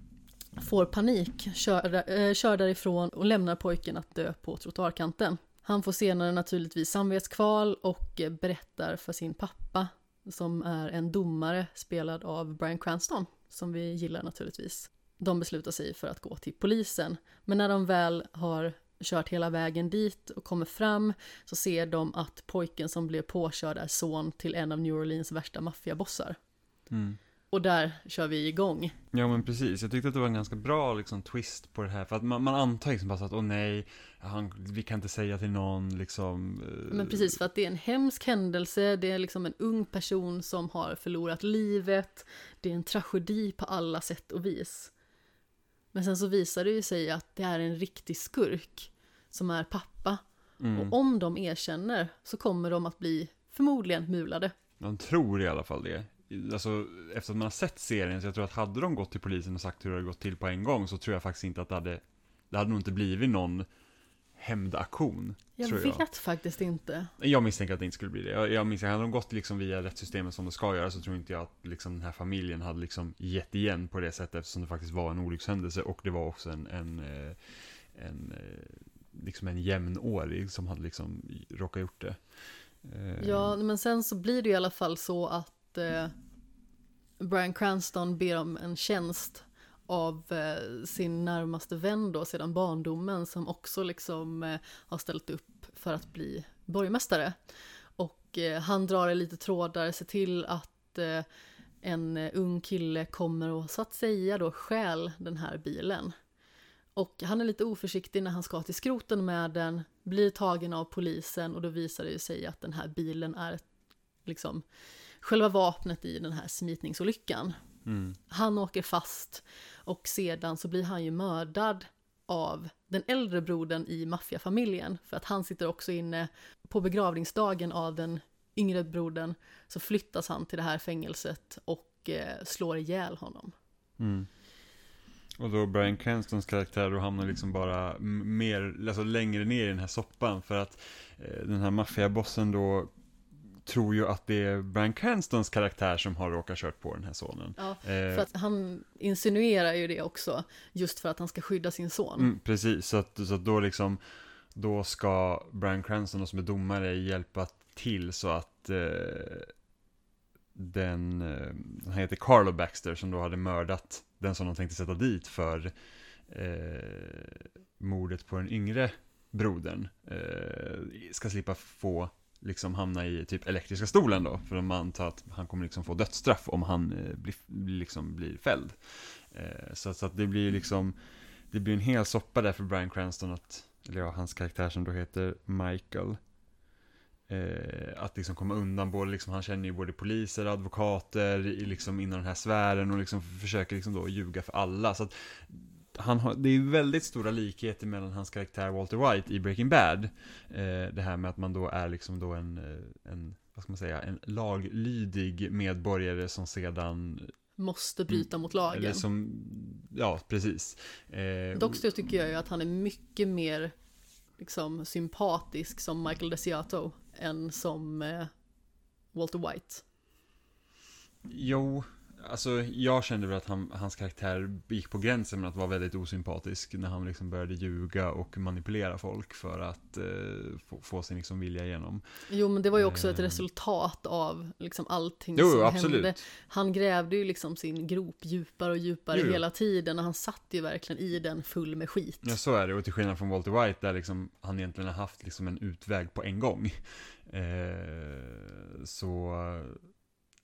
får panik, kör, äh, kör därifrån och lämnar pojken att dö på trottoarkanten. Han får senare naturligtvis samvetskval och eh, berättar för sin pappa som är en domare spelad av Brian Cranston, som vi gillar naturligtvis. De beslutar sig för att gå till polisen, men när de väl har kört hela vägen dit och kommer fram så ser de att pojken som blev påkörd är son till en av New Orleans värsta maffiabossar. Mm. Och där kör vi igång. Ja men precis, jag tyckte att det var en ganska bra liksom, twist på det här. För att man, man antar liksom bara så att, åh nej, han, vi kan inte säga till någon liksom. eh, Men precis, för att det är en hemsk händelse, det är liksom en ung person som har förlorat livet, det är en tragedi på alla sätt och vis. Men sen så visar det ju sig att det är en riktig skurk som är pappa. Mm. Och om de erkänner så kommer de att bli förmodligen mulade. Man tror i alla fall det. Alltså, efter att man har sett serien, så jag tror att hade de gått till polisen och sagt hur det hade gått till på en gång, så tror jag faktiskt inte att det hade, det hade nog inte blivit någon hämndaktion. Jag vet jag. faktiskt inte. Jag misstänker att det inte skulle bli det. Jag, jag misstänker, hade de gått liksom via rättssystemet som det ska göra, så tror inte jag att liksom den här familjen hade liksom gett igen på det sättet, eftersom det faktiskt var en olyckshändelse, och det var också en, en, eh, en eh, liksom en jämnårig som hade liksom råkat gjort det. Eh, Ja, men sen så blir det i alla fall så att eh, Brian Cranston ber om en tjänst av eh, sin närmaste vän då sedan barndomen som också liksom eh, har ställt upp för att bli borgmästare. Och eh, han drar i lite trådar, ser till att eh, en ung kille kommer och så att säga då stjäl den här bilen. Och han är lite oförsiktig när han ska till skroten med den, blir tagen av polisen och då visar det ju sig att den här bilen är liksom själva vapnet i den här smitningsolyckan. Mm. Han åker fast och sedan så blir han ju mördad av den äldre brodern i maffiafamiljen för att han sitter också inne på begravningsdagen av den yngre brodern så flyttas han till det här fängelset och eh, slår ihjäl honom. Mm. Och då Brian Cranstons karaktär då hamnar liksom bara mer, alltså längre ner i den här soppan för att eh, den här maffiabossen då tror ju att det är Brian Cranstons karaktär som har råkat kört på den här sonen. Ja, Eh, för att han insinuerar ju det också just för att han ska skydda sin son. Mm, precis, så att, så att då liksom Då ska Brian Cranston som är domare hjälpa till så att eh, Den, eh, han heter Carlo Baxter som då hade mördat den som de tänkte sätta dit för eh, mordet på den yngre brodern eh, ska slippa få liksom hamna i typ elektriska stolen då för de antar att han kommer liksom få dödsstraff om han eh, blir, liksom blir fälld. Eh, så, så att det blir liksom det blir en hel soppa där för Brian Cranston att, eller ja, hans karaktär som då heter Michael. Eh, att liksom komma undan, både liksom, han känner ju både poliser och advokater liksom inom den här sfären och liksom försöker liksom då ljuga för alla. Så att han har, det är väldigt stora likheter mellan hans karaktär Walter White i Breaking Bad. Eh, det här med att man då är liksom då en, eh, en, vad ska man säga, en laglydig medborgare som sedan Måste bryta mot lagen. Eller som, ja precis. Eh, Dock så tycker jag ju att han är mycket mer liksom, sympatisk som Michael Desiato än som eh, Walter White. Jo, alltså jag kände väl att han, hans karaktär gick på gränsen med att vara väldigt osympatisk när han liksom började ljuga och manipulera folk för att eh, få, få sin liksom vilja igenom. Jo men det var ju också ett Eh. resultat av liksom allting Jo, som absolut. hände. Han grävde ju liksom sin grop djupare och djupare jo. hela tiden och han satt ju verkligen i den full med skit. Ja, så är det. Och till skillnad från Walter White där liksom han egentligen har haft liksom en utväg på en gång. Eh, så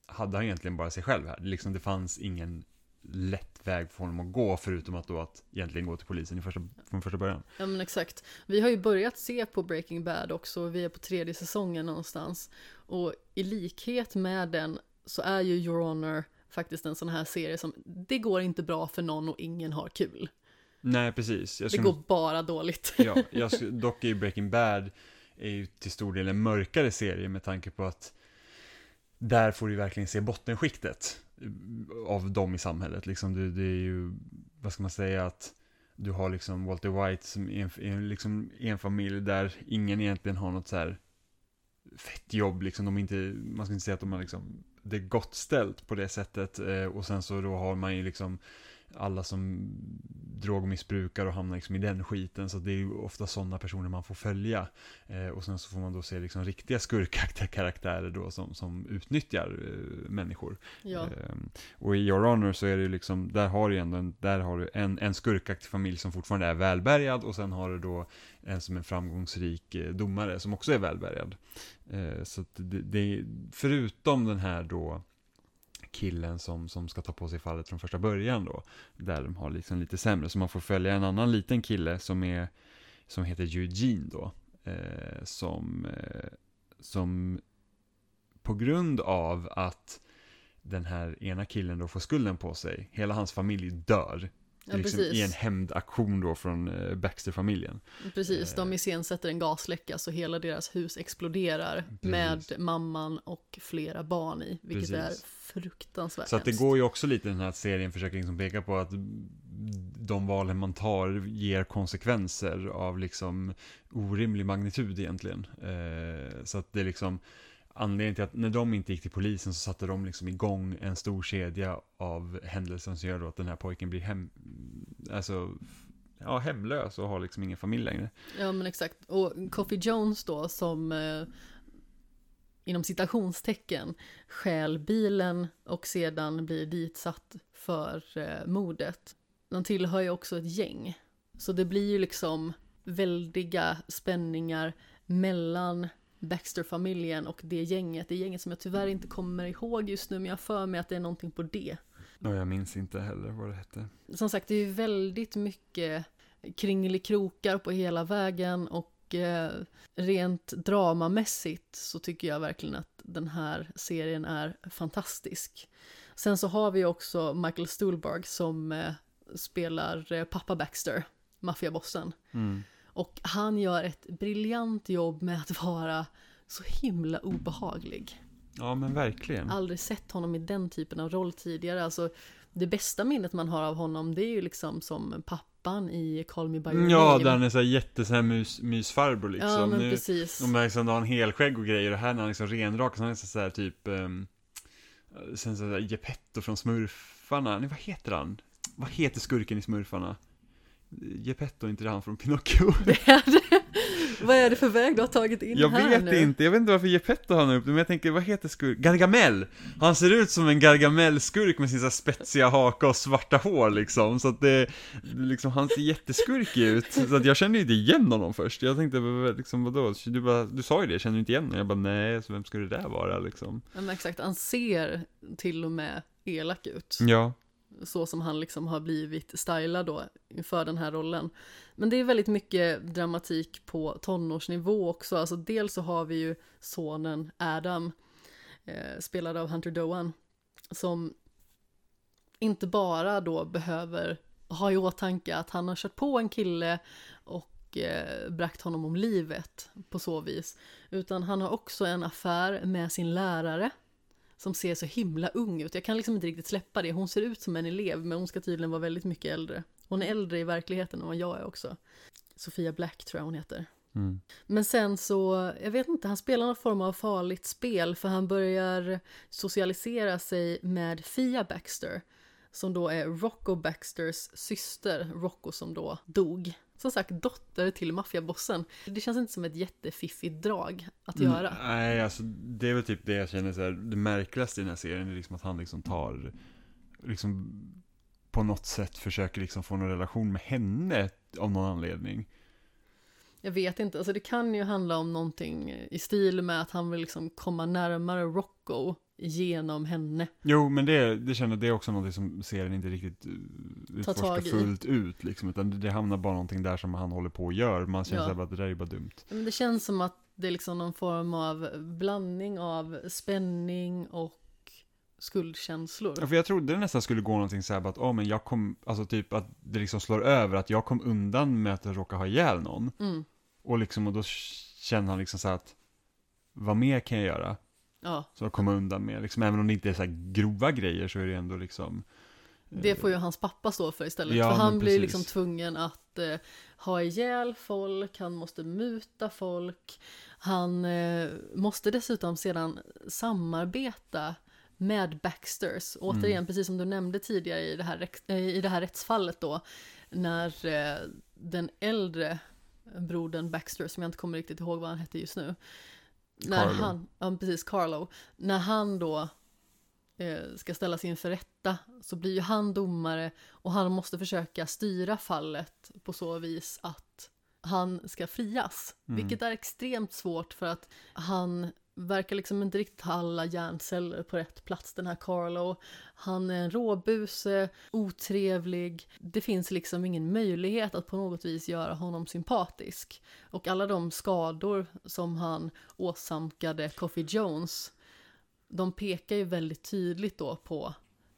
hade han egentligen bara sig själv här. Liksom det fanns ingen lätt väg för honom att gå förutom att då att egentligen gå till polisen i första, från första början. Ja men exakt. Vi har ju börjat se på Breaking Bad också, vi är på tredje säsongen någonstans. Och i likhet med den så är ju Your Honor faktiskt en sån här serie som, det går inte bra för någon och ingen har kul. Nej, precis. Jag Det skulle, går bara dåligt. ja, jag, skulle- dock är ju Breaking Bad är ju till stor del en mörkare serie med tanke på att där får du verkligen se bottenskiktet av dem i samhället. Liksom det, det är ju, vad ska man säga, att du har liksom Walter White som är en, liksom en familj där ingen egentligen har något så här fett jobb, liksom de är inte, man ska inte säga att de har liksom det är gott ställt på det sättet eh, och sen så då har man ju liksom alla som drogmissbrukar och hamnar liksom i den skiten så det är ju ofta sådana personer man får följa. Eh, och sen så får man då se liksom riktiga skurkkaraktärer då som, som utnyttjar eh, människor. Ja, Ehm, och i Your Honor så är det ju liksom, där har du ändå en, där har du en, en skurkaktig familj som fortfarande är välbärgad och sen har du då en som är framgångsrik eh, domare som också är välbärgad. Eh, så det, det, förutom den här då killen som, som ska ta på sig fallet från första början då, där de har liksom lite sämre, så man får följa en annan liten kille som är, som heter Eugene då, eh, som, eh, som på grund av att den här ena killen då får skulden på sig, hela hans familj dör ja liksom precis. I en hämndaktion då från eh, Baxter-familjen. Precis, Eh. de iscensätter en gasläcka så hela deras hus exploderar med mamman och flera barn i, vilket Precis. är fruktansvärt Så att det går ju också lite den här serien försöker liksom peka på att de valen man tar ger konsekvenser av liksom orimlig magnitud egentligen. Eh, så att det är liksom anledningen till att när de inte gick till polisen så satte de liksom igång en stor kedja av händelser som gör då att den här pojken blir hem, alltså, ja, hemlös och har liksom ingen familj längre. Ja men exakt. Och Coffee Jones då som eh, inom citationstecken stjäl bilen och sedan blir ditsatt för eh, mordet. De tillhör ju också ett gäng. Så det blir ju liksom väldiga spänningar mellan Baxter-familjen och det gänget. Det gänget som jag tyvärr inte kommer ihåg just nu men jag för mig att det är någonting på det. Och jag minns inte heller vad det hette. som sagt, det är ju väldigt mycket kringelikrokar på hela vägen och eh, rent dramamässigt så tycker jag verkligen att den här serien är fantastisk. Sen så har vi också Michael Stuhlbarg som eh, spelar eh, pappa Baxter, maffiabossen. Och han gör ett briljant jobb med att vara så himla obehaglig Ja men verkligen. aldrig sett honom i den typen av roll tidigare. Alltså, det bästa minnet man har av honom det är ju liksom som pappan i Call Me By Your Ja, där han är såhär jätte såhär mus, mysfarbror liksom. Ja, men Nu- precis. Man liksom har en helskägg och grejer och här när han liksom renrak så han är så här typ um, Sen sådär Geppetto från Smurfarna, nej vad heter han? Vad heter skurken i Smurfarna? Geppetto, inte han från Pinocchio? Vad är det för väg du har tagit in Jag här vet nu? inte, jag vet inte varför Geppetto har upp det, men jag tänker, vad heter skurk? Gargamel! Han ser ut som en Gargamel-skurk med sin så spetsiga haka och svarta hår liksom, så att det, liksom, han ser jätteskurkig ut, så att jag kände inte igen honom först, jag tänkte, liksom vadå, du, bara, du sa ju det, känner du inte igen honom? Jag bara, nej, så vem skulle det där vara liksom? Men exakt, han ser till och med elak ut. Ja, så som han liksom har blivit stylad då inför den här rollen. Men det är väldigt mycket dramatik på tonårsnivå också. Alltså dels så har vi ju sonen Adam, eh, spelad av Hunter Doan, som inte bara då behöver ha i åtanke att han har kört på en kille och eh, bragt honom om livet på så vis. Utan han har också en affär med sin lärare som ser så himla ung ut. Jag kan liksom inte riktigt släppa det. Hon ser ut som en elev, men hon ska tydligen vara väldigt mycket äldre. Hon är äldre i verkligheten än vad jag är också. Sofia Black tror jag hon heter. Mm. Men sen så, jag vet inte, han spelar någon form av farligt spel för han börjar socialisera sig med Fia Baxter. Som då är Rocco Baxters syster, Rocco som då dog. Som sagt, dotter till maffiabossen. Det känns inte som ett jättefiffigt drag att göra. Mm, nej, alltså det är väl typ det jag känner så här, det märkligaste i den här serien är liksom att han liksom tar, liksom på något sätt försöker liksom få någon relation med henne av någon anledning. Jag vet inte, alltså det kan ju handla om någonting i stil med att han vill liksom komma närmare Rocco genom henne. Jo, men det, det känner det är också någonting som serien inte riktigt Tar utforskar fullt ut liksom, utan det, det hamnar bara någonting där som han håller på och gör. Man känner Ja. bara, det där är bara dumt. Men det känns som att det är liksom någon form av blandning av spänning och skuldkänslor. Ja, för jag trodde det nästan skulle gå någonting så här att, åh men jag kom, alltså typ att det liksom slår över, att jag kom undan med att råka ha ihjäl någon. Mm. Och liksom, och då känner han liksom så här att, vad mer kan jag göra? Ja, att komma undan med, liksom, även om det inte är så grova grejer så är det ändå liksom det får ju hans pappa stå för istället. Ja, för han blir liksom tvungen att eh, ha ihjäl folk, han måste muta folk. Han eh, måste dessutom sedan samarbeta med Baxters. Återigen, Mm. precis som du nämnde tidigare i det här, eh, i det här rättsfallet då. När eh, den äldre brodern Baxter, som jag inte kommer riktigt ihåg vad han hette just nu. När Carlo. han, ja precis, Carlo. När han då eh, ska ställas inför rätta så blir ju han domare och han måste försöka styra fallet på så vis att han ska frias. Mm. Vilket är extremt svårt för att han verkar liksom inte riktigt ha alla hjärnceller på rätt plats, den här Carlo. Han är en råbuse, otrevlig. Det finns liksom ingen möjlighet att på något vis göra honom sympatisk. Och alla de skador som han åsamkade Coffee Jones, de pekar ju väldigt tydligt då på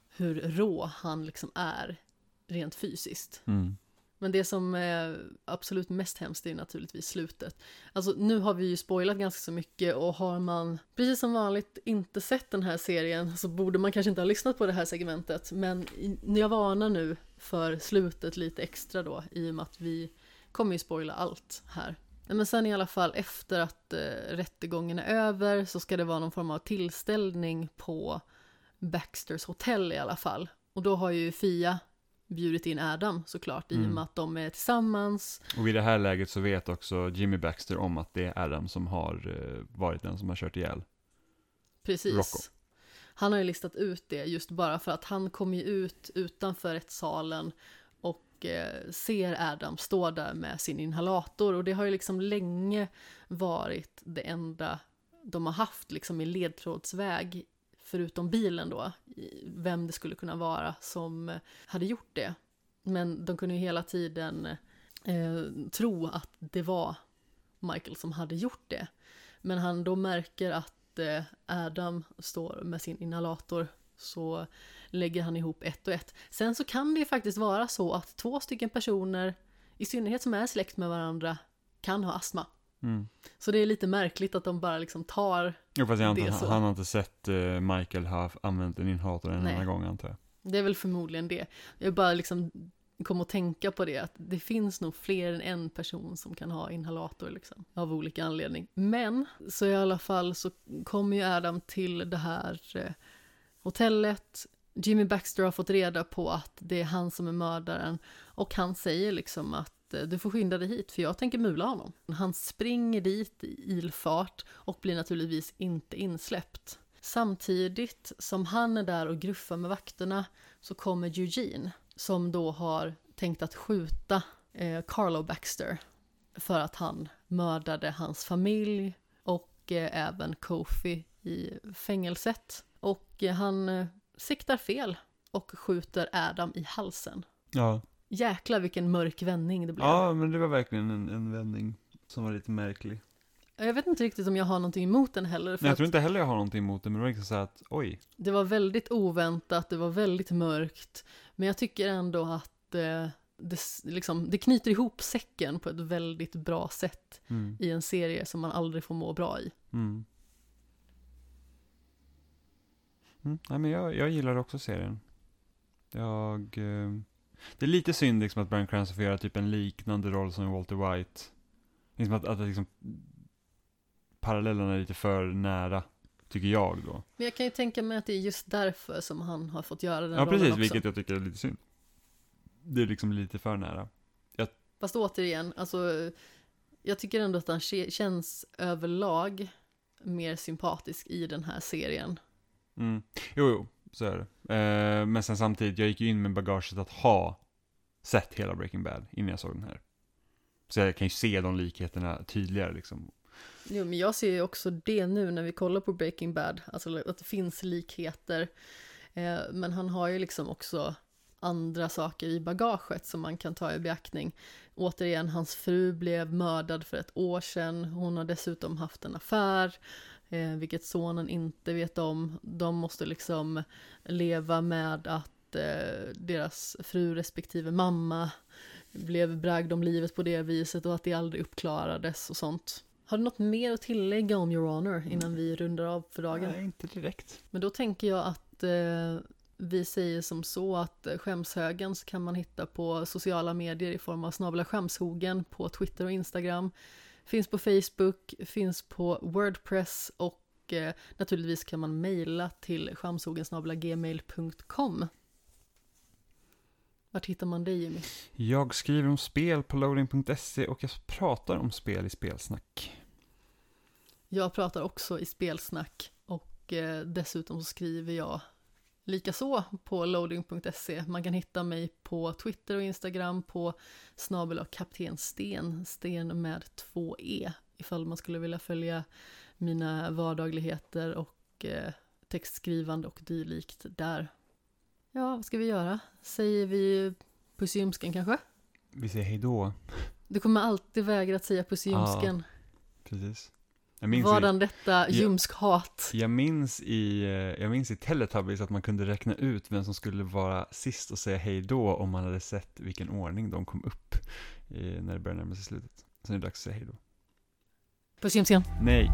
hur rå han liksom är rent fysiskt. mm. Men det som är absolut mest hemskt är naturligtvis slutet. Alltså nu har vi ju spoilat ganska så mycket och har man precis som vanligt inte sett den här serien så borde man kanske inte ha lyssnat på det här segmentet. Men jag varnar nu för slutet lite extra då i och med att vi kommer ju spoila allt här. Men sen i alla fall efter att eh, rättegången är över så ska det vara någon form av tillställning på Baxters hotell i alla fall. Och då har ju Fia bjudit in Adam såklart i och Mm. med att de är tillsammans. Och vid det här läget så vet också Jimmy Baxter om att det är Adam som har eh, varit den som har kört ihjäl. Precis. Rocco. Han har ju listat ut det just bara för att han kommer ju ut utanför rättssalen och eh, ser Adam stå där med sin inhalator och det har ju liksom länge varit det enda de har haft liksom i ledtrådsväg förutom bilen då, vem det skulle kunna vara som hade gjort det. Men de kunde ju hela tiden eh, tro att det var Michael som hade gjort det. Men han då märker att eh, Adam står med sin inhalator så lägger han ihop ett och ett. Sen så kan det ju faktiskt vara så att två stycken personer, i synnerhet som är släkt med varandra, kan ha astma. Mm. Så det är lite märkligt att de bara liksom tar, Jo, fast jag antar, han har inte sett eh, Michael ha använt en inhalator en enda gång antar jag. det är väl förmodligen det. Jag bara liksom kom att tänka på det, att det finns nog fler än en person som kan ha inhalator liksom, av olika anledning. Men, så i alla fall så kommer ju Adam till det här eh, hotellet. Jimmy Baxter har fått reda på att det är han som är mördaren och han säger liksom att att eh, du får skynda dig hit för jag tänker mula honom. Han springer dit i ilfart och blir naturligtvis inte insläppt. Samtidigt som han är där och gruffar med vakterna så kommer Eugene som då har tänkt att skjuta eh, Carlo Baxter för att han mördade hans familj och eh, även Kofi i fängelset. Och eh, han eh, siktar fel och skjuter Adam i halsen. Ja. Jäklar vilken mörk vändning det blev. ja, men det var verkligen en, en vändning som var lite märklig. Jag vet inte riktigt om jag har någonting emot den heller. Men jag tror inte heller jag har någonting emot det, men det var liksom så att, oj. Det var väldigt oväntat, det var väldigt mörkt. Men jag tycker ändå att eh, det, liksom, det knyter ihop säcken på ett väldigt bra sätt Mm. i en serie som man aldrig får må bra i. Mm. Mm. Nej, men jag, jag gillar också serien. Jag... Eh, det är lite synd liksom att Bryan Cranston får göra typ en liknande roll som Walter White. Det är som att, att liksom, parallellerna är lite för nära, tycker jag då. Men jag kan ju tänka mig att det är just därför som han har fått göra den Ja, rollen precis, också. vilket jag tycker är lite synd. Det är liksom lite för nära. Fast återigen, alltså jag tycker ändå att han känns överlag mer sympatisk i den här serien. Mm. Jo, jo, så är det. Eh, men sen samtidigt, jag gick ju in med bagaget att ha sett hela Breaking Bad innan jag såg den här. Så jag kan ju se de likheterna tydligare liksom. Jo, men jag ser ju också det nu när vi kollar på Breaking Bad, alltså att det finns likheter. Eh, men han har ju liksom också andra saker i bagaget som man kan ta i beaktning. Återigen, hans fru blev mördad för ett år sedan. Hon har dessutom haft en affär, eh, vilket sonen inte vet om. De måste liksom leva med att eh, deras fru respektive mamma blev bragd om livet på det viset och att det aldrig uppklarades och sånt. Har du något mer att tillägga om Your Honor innan vi rundar av för dagen? Nej, inte direkt. Men då tänker jag att eh, vi säger som så att eh, skämshögen så kan man hitta på sociala medier i form av snabla skämshogen på Twitter och Instagram. Finns på Facebook, finns på Wordpress och eh, naturligtvis kan man mejla till skamshogen.gmail.com. Vart hittar man dig Jimmy? Jag skriver om spel på loading.se och jag pratar om spel i spelsnack. Jag pratar också i spelsnack och eh, dessutom så skriver jag likaså på loading.se. Man kan hitta mig på Twitter och Instagram på snabel och kapten Sten, Sten med två E, ifall man skulle vilja följa mina vardagligheter och eh, textskrivande och dylikt där. Ja, vad ska vi göra? Säger vi puss i ljumsken kanske? Vi säger hej då. Du kommer alltid vägra att säga puss i Ja. ljumsken. Precis. Jag i, Vadan detta ljumskhat? jag, minns i, eh, jag minns i Teletubbies att man kunde räkna ut vem som skulle vara sist och säga hej då om man hade sett vilken ordning de kom upp eh, när det började närma sig slutet. Så nu är det dags att säga hej då. Puss i ljumsken. Nej.